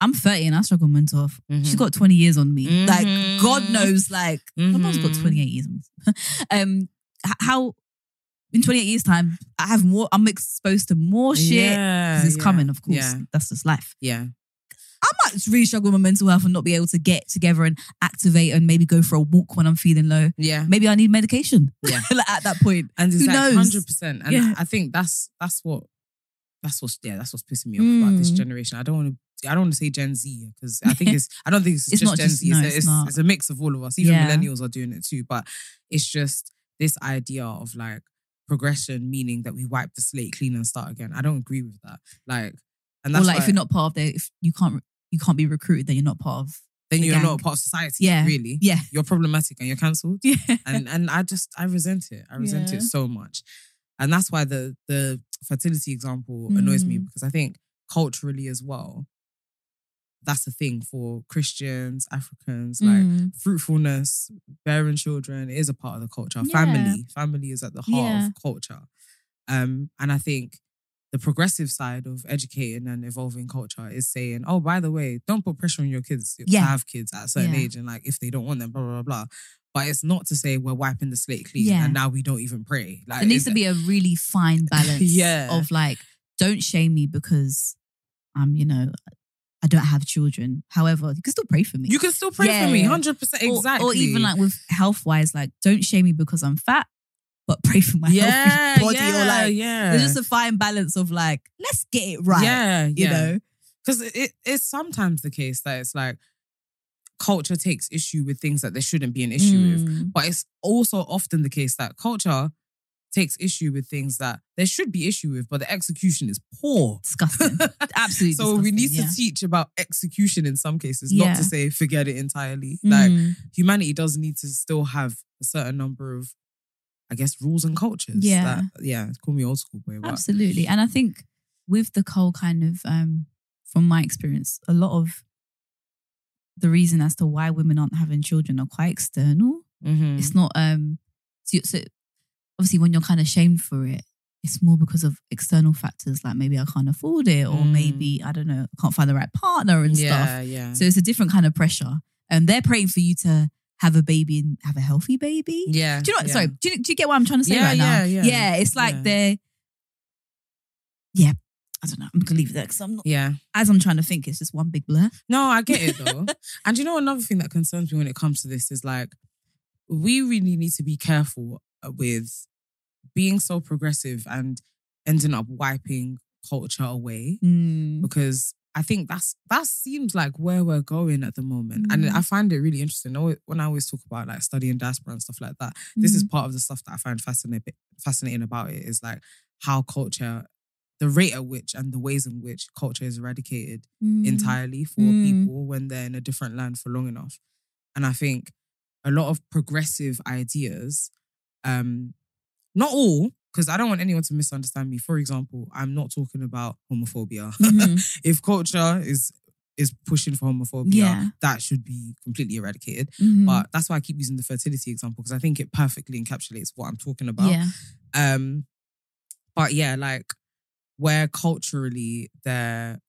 I'm 30 and I struggle with mental health. She's
Mhm.
got 20 years on me. Like,
Mhm.
God knows, like, my mom's got
Mhm.
28 years on me. um, how, in 28 years' time, I have more, I'm exposed to more shit.
Yeah,
it's
yeah,
coming, of course.
Yeah.
That's just life.
Yeah.
I might really struggle with my mental health and not be able to get together and activate and maybe go for a walk when I'm feeling low.
Yeah.
Maybe I need medication.
Yeah.
like at that point.
And it's
Who
like
knows?
hundred percent. And
Yeah.
I think that's that's what that's what's yeah, that's what's pissing me off about this
Mm.
generation. I don't want to I don't want to say Gen Z because I think it's I don't think it's,
It's
just Gen
just-
Z.
no,
it's,
it's
it's, a mix of all of us. Even
Yeah.
millennials are doing it too. But it's just this idea of like progression, meaning that we wipe the slate clean and start again. I don't agree with that. Like, and
Or
that's
like if you're not part of the, if you can't, you can't be recruited, then you're not part of.
then
the
you're
gang.
not part of society.
Yeah.
really.
Yeah.
You're problematic and you're cancelled.
Yeah.
and and I just I resent it. I resent
Yeah.
it so much, and that's why the the fertility example annoys me
Mm.
because I think culturally as well, that's the thing for Christians, Africans, like
Mm.
fruitfulness, bearing children is a part of the culture.
Yeah.
Family, family is at the heart
Yeah.
of culture, um, and I think. The progressive side of educating and evolving culture is saying, oh, by the way, don't put pressure on your kids to have kids at a certain
Yeah.
age and like if they don't want them, blah, blah, blah, blah. But it's not to say we're wiping the slate clean
Yeah.
and now we don't even pray. Like
There needs to be a really fine balance
Yeah.
of like, don't shame me because I'm, you know, I don't have children. However, you can still pray for me.
You can still pray
Yeah.
for me, hundred percent,
Or-
exactly.
Or, even like with health wise, like don't shame me because I'm fat, but pray for my
yeah,
healthy body.
yeah,
or like
yeah,
there's just a fine balance of like, let's get it right.
yeah,
You
yeah.
know?
because it, it's sometimes the case that it's like culture takes issue with things that there shouldn't be an issue with,
Mm.
but it's also often the case that culture takes issue with things that there should be issue with, but the execution is poor.
Disgusting. Absolutely.
So we need
disgusting,
to teach about execution in some cases,
Yeah.
not to say forget it entirely.
yeah.
Like
Mm.
humanity does need to still have a certain number of, I guess, rules and cultures.
Yeah.
that- yeah. Call me old school boy, but
Absolutely. And I think with the whole kind of, um, from my experience, a lot of the reason as to why women aren't having children are quite external.
Mhm.
It's not, um, so, so obviously when you're kind of shamed for it, it's more because of external factors like maybe I can't afford it or
Mm.
maybe, I don't know, I can't find the right partner and stuff.
yeah, yeah.
So it's a different kind of pressure. And they're praying for you to have a baby and have a healthy baby.
yeah.
Do you know what?
yeah.
Sorry, do you, do you get what I'm trying to say
Yeah,
right now?
yeah, yeah.
Yeah, it's like
Yeah.
they're, yeah, I don't know. I'm gonna leave it there because I'm not.
Yeah.
As I'm trying to think, it's just one big blur.
No, I get it though. and you know another thing that concerns me when it comes to this is like we really need to be careful uh, with being so progressive and ending up wiping culture away
Mm.
because I think that's that seems like where we're going at the moment, and
Mm.
I find it really interesting. When I always talk about like studying diaspora and stuff like that, this
Mm.
is part of the stuff that I find fascinating. Fascinating about it is like how culture, the rate at which and the ways in which culture is eradicated
Mm.
entirely for
Mm.
people when they're in a different land for long enough. And I think a lot of progressive ideas, um, not all, because I don't want anyone to misunderstand me. For example, I'm not talking about homophobia.
Mhm.
if culture is is pushing for homophobia,
Yeah.
that should be completely eradicated.
Mhm.
But that's why I keep using the fertility example because I think it perfectly encapsulates what I'm talking about.
yeah,
Um, but yeah, like where culturally there,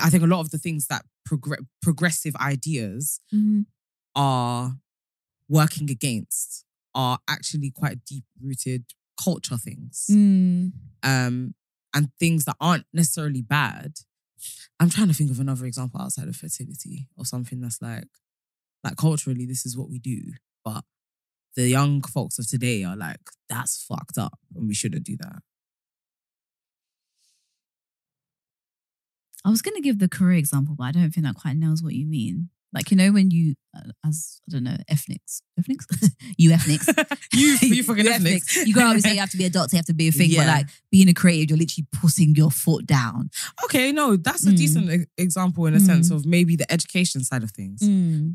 I think a lot of the things that progr- progressive ideas
Mhm.
are working against are actually quite deep rooted culture things.
Mm.
Um, and things that aren't necessarily bad. I'm trying to think of another example outside of fertility or something that's like, like culturally, this is what we do, but the young folks of today are like, that's fucked up, and we shouldn't do that.
I was gonna give the career example, but I don't think that quite nails what you mean. Like you know when you, uh, as I don't know, ethnics, ethnics, you ethnics,
you, you fucking ethnics.
You up and say you have to be a doctor, you have to be a thing, but like being a creative, you're literally putting your foot down.
Okay, no, that's a
Mm.
decent e- example in a
Mm.
sense of maybe the education side of things.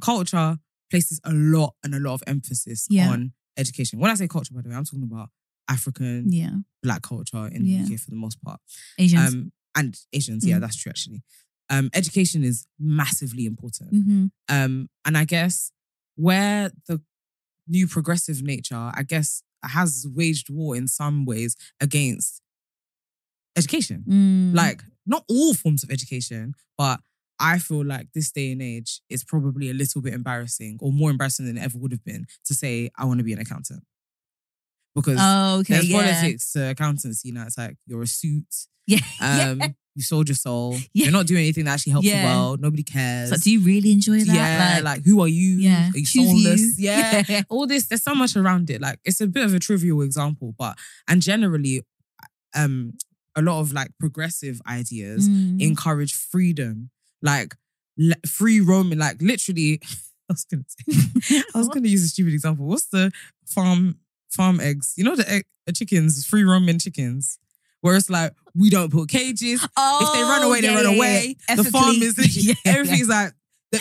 Culture places a lot and a lot of emphasis
Yeah.
on education. When I say culture, by the way, I'm talking about African,
Yeah,
black culture in
Yeah.
the UK for the most part.
Asians.
Um, and Asians, yeah,
Mm.
that's true actually. Um, education is massively important.
Mhm.
Um, and I guess where the new progressive nature, I guess, has waged war in some ways against education.
Mm.
Like, not all forms of education, but I feel like this day and age is probably a little bit embarrassing or more embarrassing than it ever would have been to say, I want to be an accountant. Because
oh, okay,
there's
yeah.
politics to accountancy now. It's like you're a suit.
Yeah,
Um, you sold your soul.
Yeah.
You're not doing anything that actually helps
Yeah.
the world. Nobody cares.
So do you really enjoy that?
yeah, like, who are you?
yeah,
Are you soulless?
you.
Yeah. All this, there's so much around it. Like it's a bit of a trivial example, but and generally, um, a lot of like progressive ideas
Mm.
encourage freedom, like le- free roaming, like literally. I was gonna say, I was gonna use a stupid example. What's the farm farm eggs? You know the egg, the chickens, free roaming chickens, where it's like we don't put cages.
Oh,
if they run away, they
yeah,
run
yeah, yeah.
away. The farm is
Yeah, yeah.
everything's like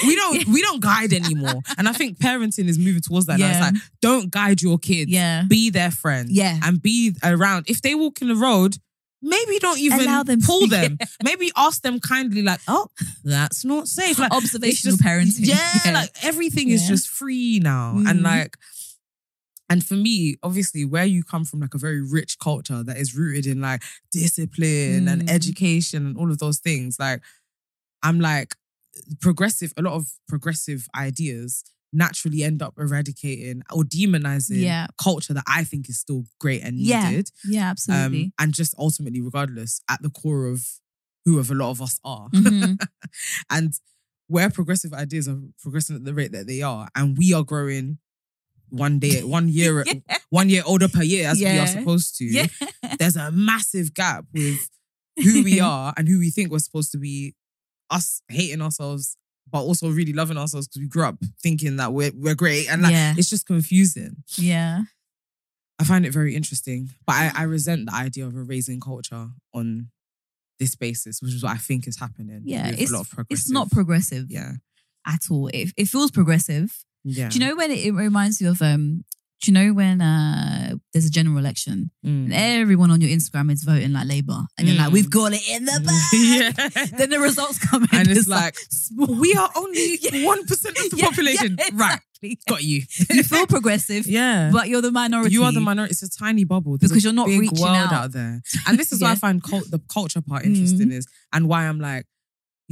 we don't we don't guide anymore. And I think parenting is moving towards that. now. It's like don't guide your kids.
Yeah.
Be their friend.
Yeah.
And be around. If they walk in the road, maybe don't even
Allow them-
pull them. Maybe ask them kindly, like, oh, that's not safe. Like
Observational
just-
parenting.
Yeah,
Yeah.
like everything is just free now. And
Mhm.
like and for me, obviously, where you come from, like a very rich culture that is rooted in like discipline and
Mm.
education and all of those things, like I'm like progressive, a lot of progressive ideas naturally end up eradicating or demonizing
Yeah.
culture that I think is still great and
Yeah.
needed.
Yeah, absolutely.
Um, and just ultimately, regardless, at the core of who of a lot of us are.
Mhm.
and where progressive ideas are progressing at the rate that they are, and we are growing one day, one year, one year older per year as we are supposed to.
yeah.
There's a massive gap with who we are and who we think we're supposed to be. Us hating ourselves, but also really loving ourselves because we grew up thinking that we're we're great, and like
Yeah.
it's just confusing.
Yeah.
I find it very interesting, but I, I resent the idea of erasing culture on this basis, which is what I think is happening.
Yeah, it's
a lot of
it's not progressive
Yeah,
at all. It, it feels progressive.
Yeah.
Do you know when it, it reminds you of um? Do you know when uh there's a general election
Mm.
and everyone on your Instagram is voting like Labour and you're like
Mm.
we've got it in the bag.
yeah.
Then the results come in
and it's like
small.
we are only one percent of the
Yeah,
population.
yeah,
Right,
exactly.
got you.
You feel progressive,
yeah.
but you're the minority.
You are the minority. It's a tiny bubble There's
Because you're not
big
reaching
world
out.
there. And this is why I find cult, the culture part
Mhm.
interesting is, and why I'm like,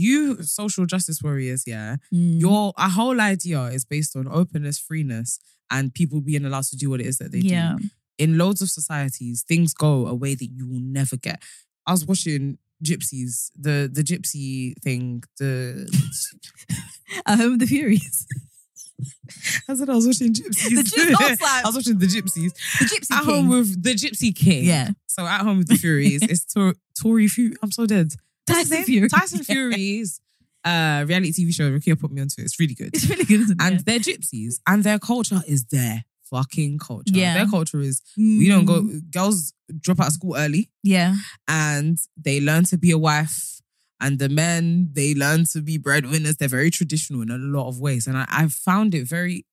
you social justice warriors, yeah.
Mm.
Your our whole idea is based on openness, freeness, and people being allowed to do what it is that they
yeah.
do. In loads of societies, things go a way that you will never get. I was watching Gypsies, the the Gypsy thing, the
At home with the Furys.
I said I was watching Gypsies.
The Gyp- I was like-
I was watching the Gypsies.
The Gypsy
At
King.
home with the Gypsy King.
yeah.
So at home with the Furys, it's Tor- Tory Fury. I'm so dead.
Tyson? Fury.
Tyson Fury's uh, reality TV show. Rukiya put me onto it. It's really good.
It's really good, isn't it?
And they're gypsies, and their culture is their fucking culture.
Yeah.
Their culture is we don't go.
Mm.
Girls drop out of school early,
Yeah.
and they learn to be a wife. And the men, they learn to be breadwinners. They're very traditional in a lot of ways, and I, I found it very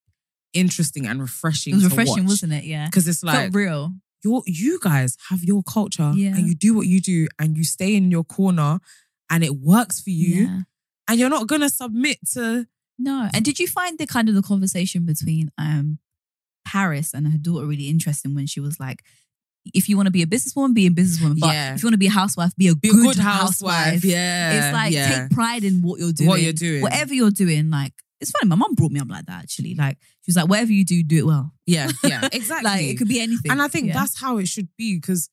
interesting and refreshing.
It was refreshing,
watch.
wasn't it? Yeah.
Because it's like
Felt real.
You you guys have your culture
Yeah.
and you do what you do and you stay in your corner and it works for you
Yeah.
and you're not gonna submit to
No. And did you find the kind of the conversation between um Paris and her daughter really interesting when she was like, if you want to be a businesswoman, be a businesswoman. But
Yeah.
if you want to be a housewife, be a,
be
good,
good
housewife.
housewife. Yeah.
It's like
yeah.
take pride in what you're doing.
What you're doing.
Whatever you're doing, like it's funny. My mom brought me up like that actually. Like she was like, whatever you do, do it well.
yeah, yeah, exactly.
Like it could be anything.
and I think
Yeah.
that's how it should be because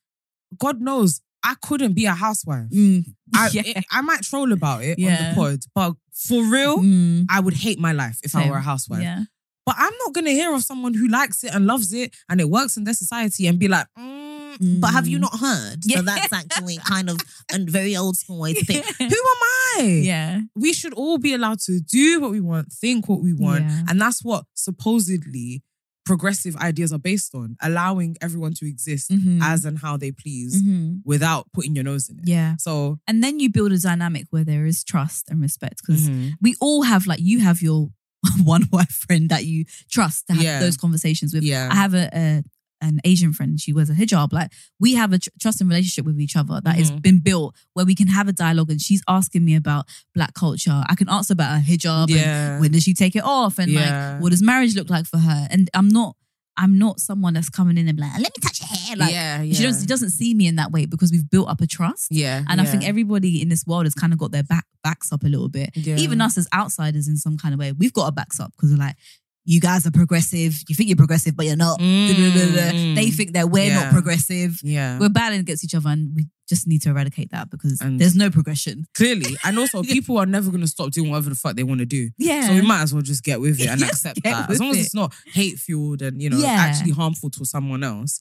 God knows I couldn't be a housewife.
Mm.
I,
yeah.
I might troll about it on the pod, but for real,
Mm.
I would hate my life if I were a housewife.
Yeah.
But I'm not gonna hear of someone who likes it and loves it and it works in their society and be like, mm,
But have you
Mm.
not heard?
Yeah.
So that's actually kind of a very old school way to think.
who am I?
Yeah.
we should all be allowed to do what we want, think what we want.
Yeah.
And that's what supposedly progressive ideas are based on, allowing everyone to exist
Mhm.
as and how they please
Mhm.
without putting your nose in it.
Yeah.
So
And then you build a dynamic where there is trust and respect because
mhm.
we all have like you have your one wife friend that you trust to have
Yeah.
those conversations with.
Yeah.
I have a, a an Asian friend. She wears a hijab. Like we have a tr- trust and relationship with each other that has
Mhm.
been built where we can have a dialogue. And she's asking me about black culture. I can ask about her hijab.
Yeah.
And when does she take it off? And
Yeah.
like, what does marriage look like for her? And I'm not. I'm not someone that's coming in and like, let me touch your hair. Like,
yeah,
she,
yeah.
doesn't, she doesn't see me in that way because we've built up a trust.
yeah.
And I think everybody in this world has kind of got their back backs up a little bit.
Yeah.
Even us as outsiders in some kind of way, we've got our backs up because we're like, you guys are progressive. You think you're progressive, but you're not.
Mm.
They think that we're
Yeah.
not progressive.
Yeah.
We're battling against each other and we just need to eradicate that because
And-
there's no progression.
Clearly. And also people are never gonna stop doing whatever the fuck they want to do.
Yeah.
So we might as well just get with it and accept that. As long as
it.
it's not hate fueled and, you know,
Yeah.
actually harmful to someone else,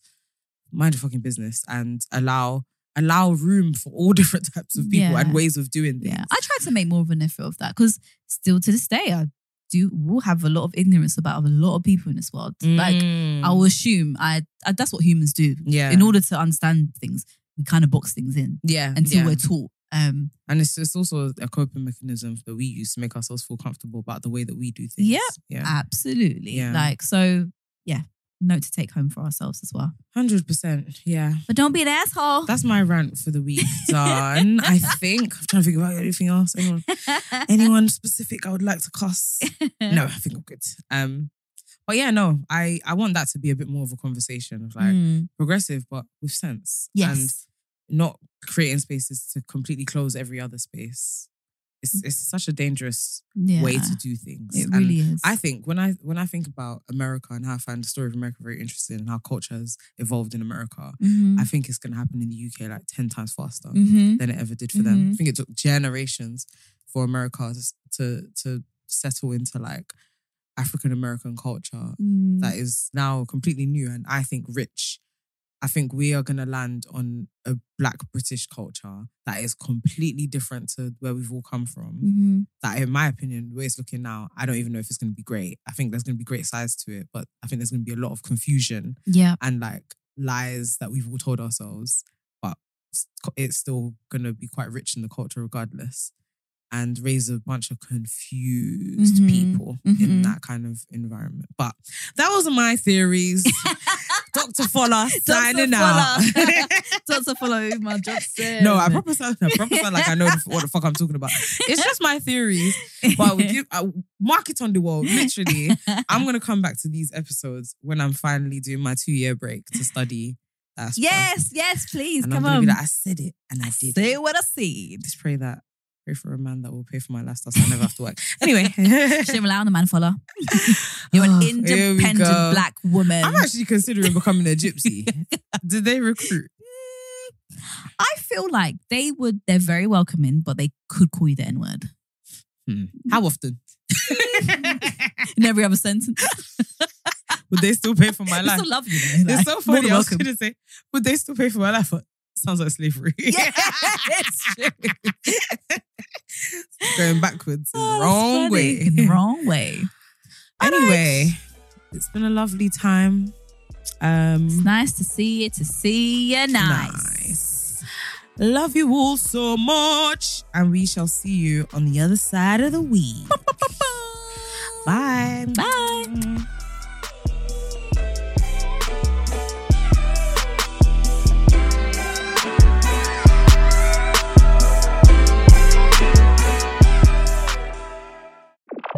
mind your fucking business and allow allow room for all different types of people
Yeah.
and ways of doing things.
Yeah. I try to make more of an effort of that because still to this day, I do will have a lot of ignorance about a lot of people in this world. Like
Mm.
I will assume I, I that's what humans do.
yeah.
In order to understand things, we kind of box things in
yeah.
until
yeah.
we're taught. Um,
And it's, it's also a coping mechanism that we use to make ourselves feel comfortable about the way that we do things.
Yeah.
Yeah.
absolutely.
Yeah.
Like so, yeah. Note to take home for ourselves as well.
100%. Yeah.
But don't be an asshole.
That's my rant for the week done. I think. I'm trying to think about anything else. Anyone, anyone specific I would like to cuss? No, I think I'm good. Um, but yeah, no, I I want that to be a bit more of a conversation of like
Mm,
progressive, but with sense.
yes.
And not creating spaces to completely close every other space. It's it's such a dangerous
yeah.
way to do things.
It
And
really is.
I think when I when I think about America and how I find the story of America very interesting and how culture has evolved in America,
Mhm.
I think it's going to happen in the UK like ten times faster
Mhm.
than it ever did for them.
Mhm.
I think it took generations for America to to, to settle into like African American culture
Mm.
that is now completely new and I think rich I think we are gonna land on a black British culture that is completely different to where we've all come from.
Mm-hmm.
That, in my opinion, the way it's looking now, I don't even know if it's gonna be great. I think there's gonna be great sides to it, but I think there's gonna be a lot of confusion
Yeah.
and like lies that we've all told ourselves, but it's- it's still gonna be quite rich in the culture regardless. And raise a bunch of confused
Mhm,
people in
mhm.
that kind of environment. But that was my theories. Dr. Fola signing out.
Dr. Follow my Johnson.
no, I proper sound, I proper sound like I know what the fuck I'm talking about. It's just my theories, but we give uh, mark it on the wall. Literally, I'm gonna come back to these episodes when I'm finally doing my two year break to study.
Yes, yes, please.
and
come on.
like, I said it and I did.
Say what I said.
Just pray that. Pray for a man that will pay for my lifestyle so I never have to work. Anyway.
Shouldn't rely on the man Fola. You're
Oh,
an independent black woman.
I'm actually considering becoming a gypsy. Did they recruit?
I feel like they would, they're very welcoming, but they could call you the N word hmm.
How often?
in every other sentence.
Would they still pay for my
They
life?
still love you. Though,
It's so funny. I was going to say, would they still pay for my life? But sounds like slavery.
Yeah, it's true.
Going backwards in
Oh,
the wrong
funny.
way.
In the wrong way.
anyway, it's been a lovely time. Um,
It's nice to see you, to see you nice.
nice. Love you all so much. And we shall see you on the other side of the week. Bye.
Bye.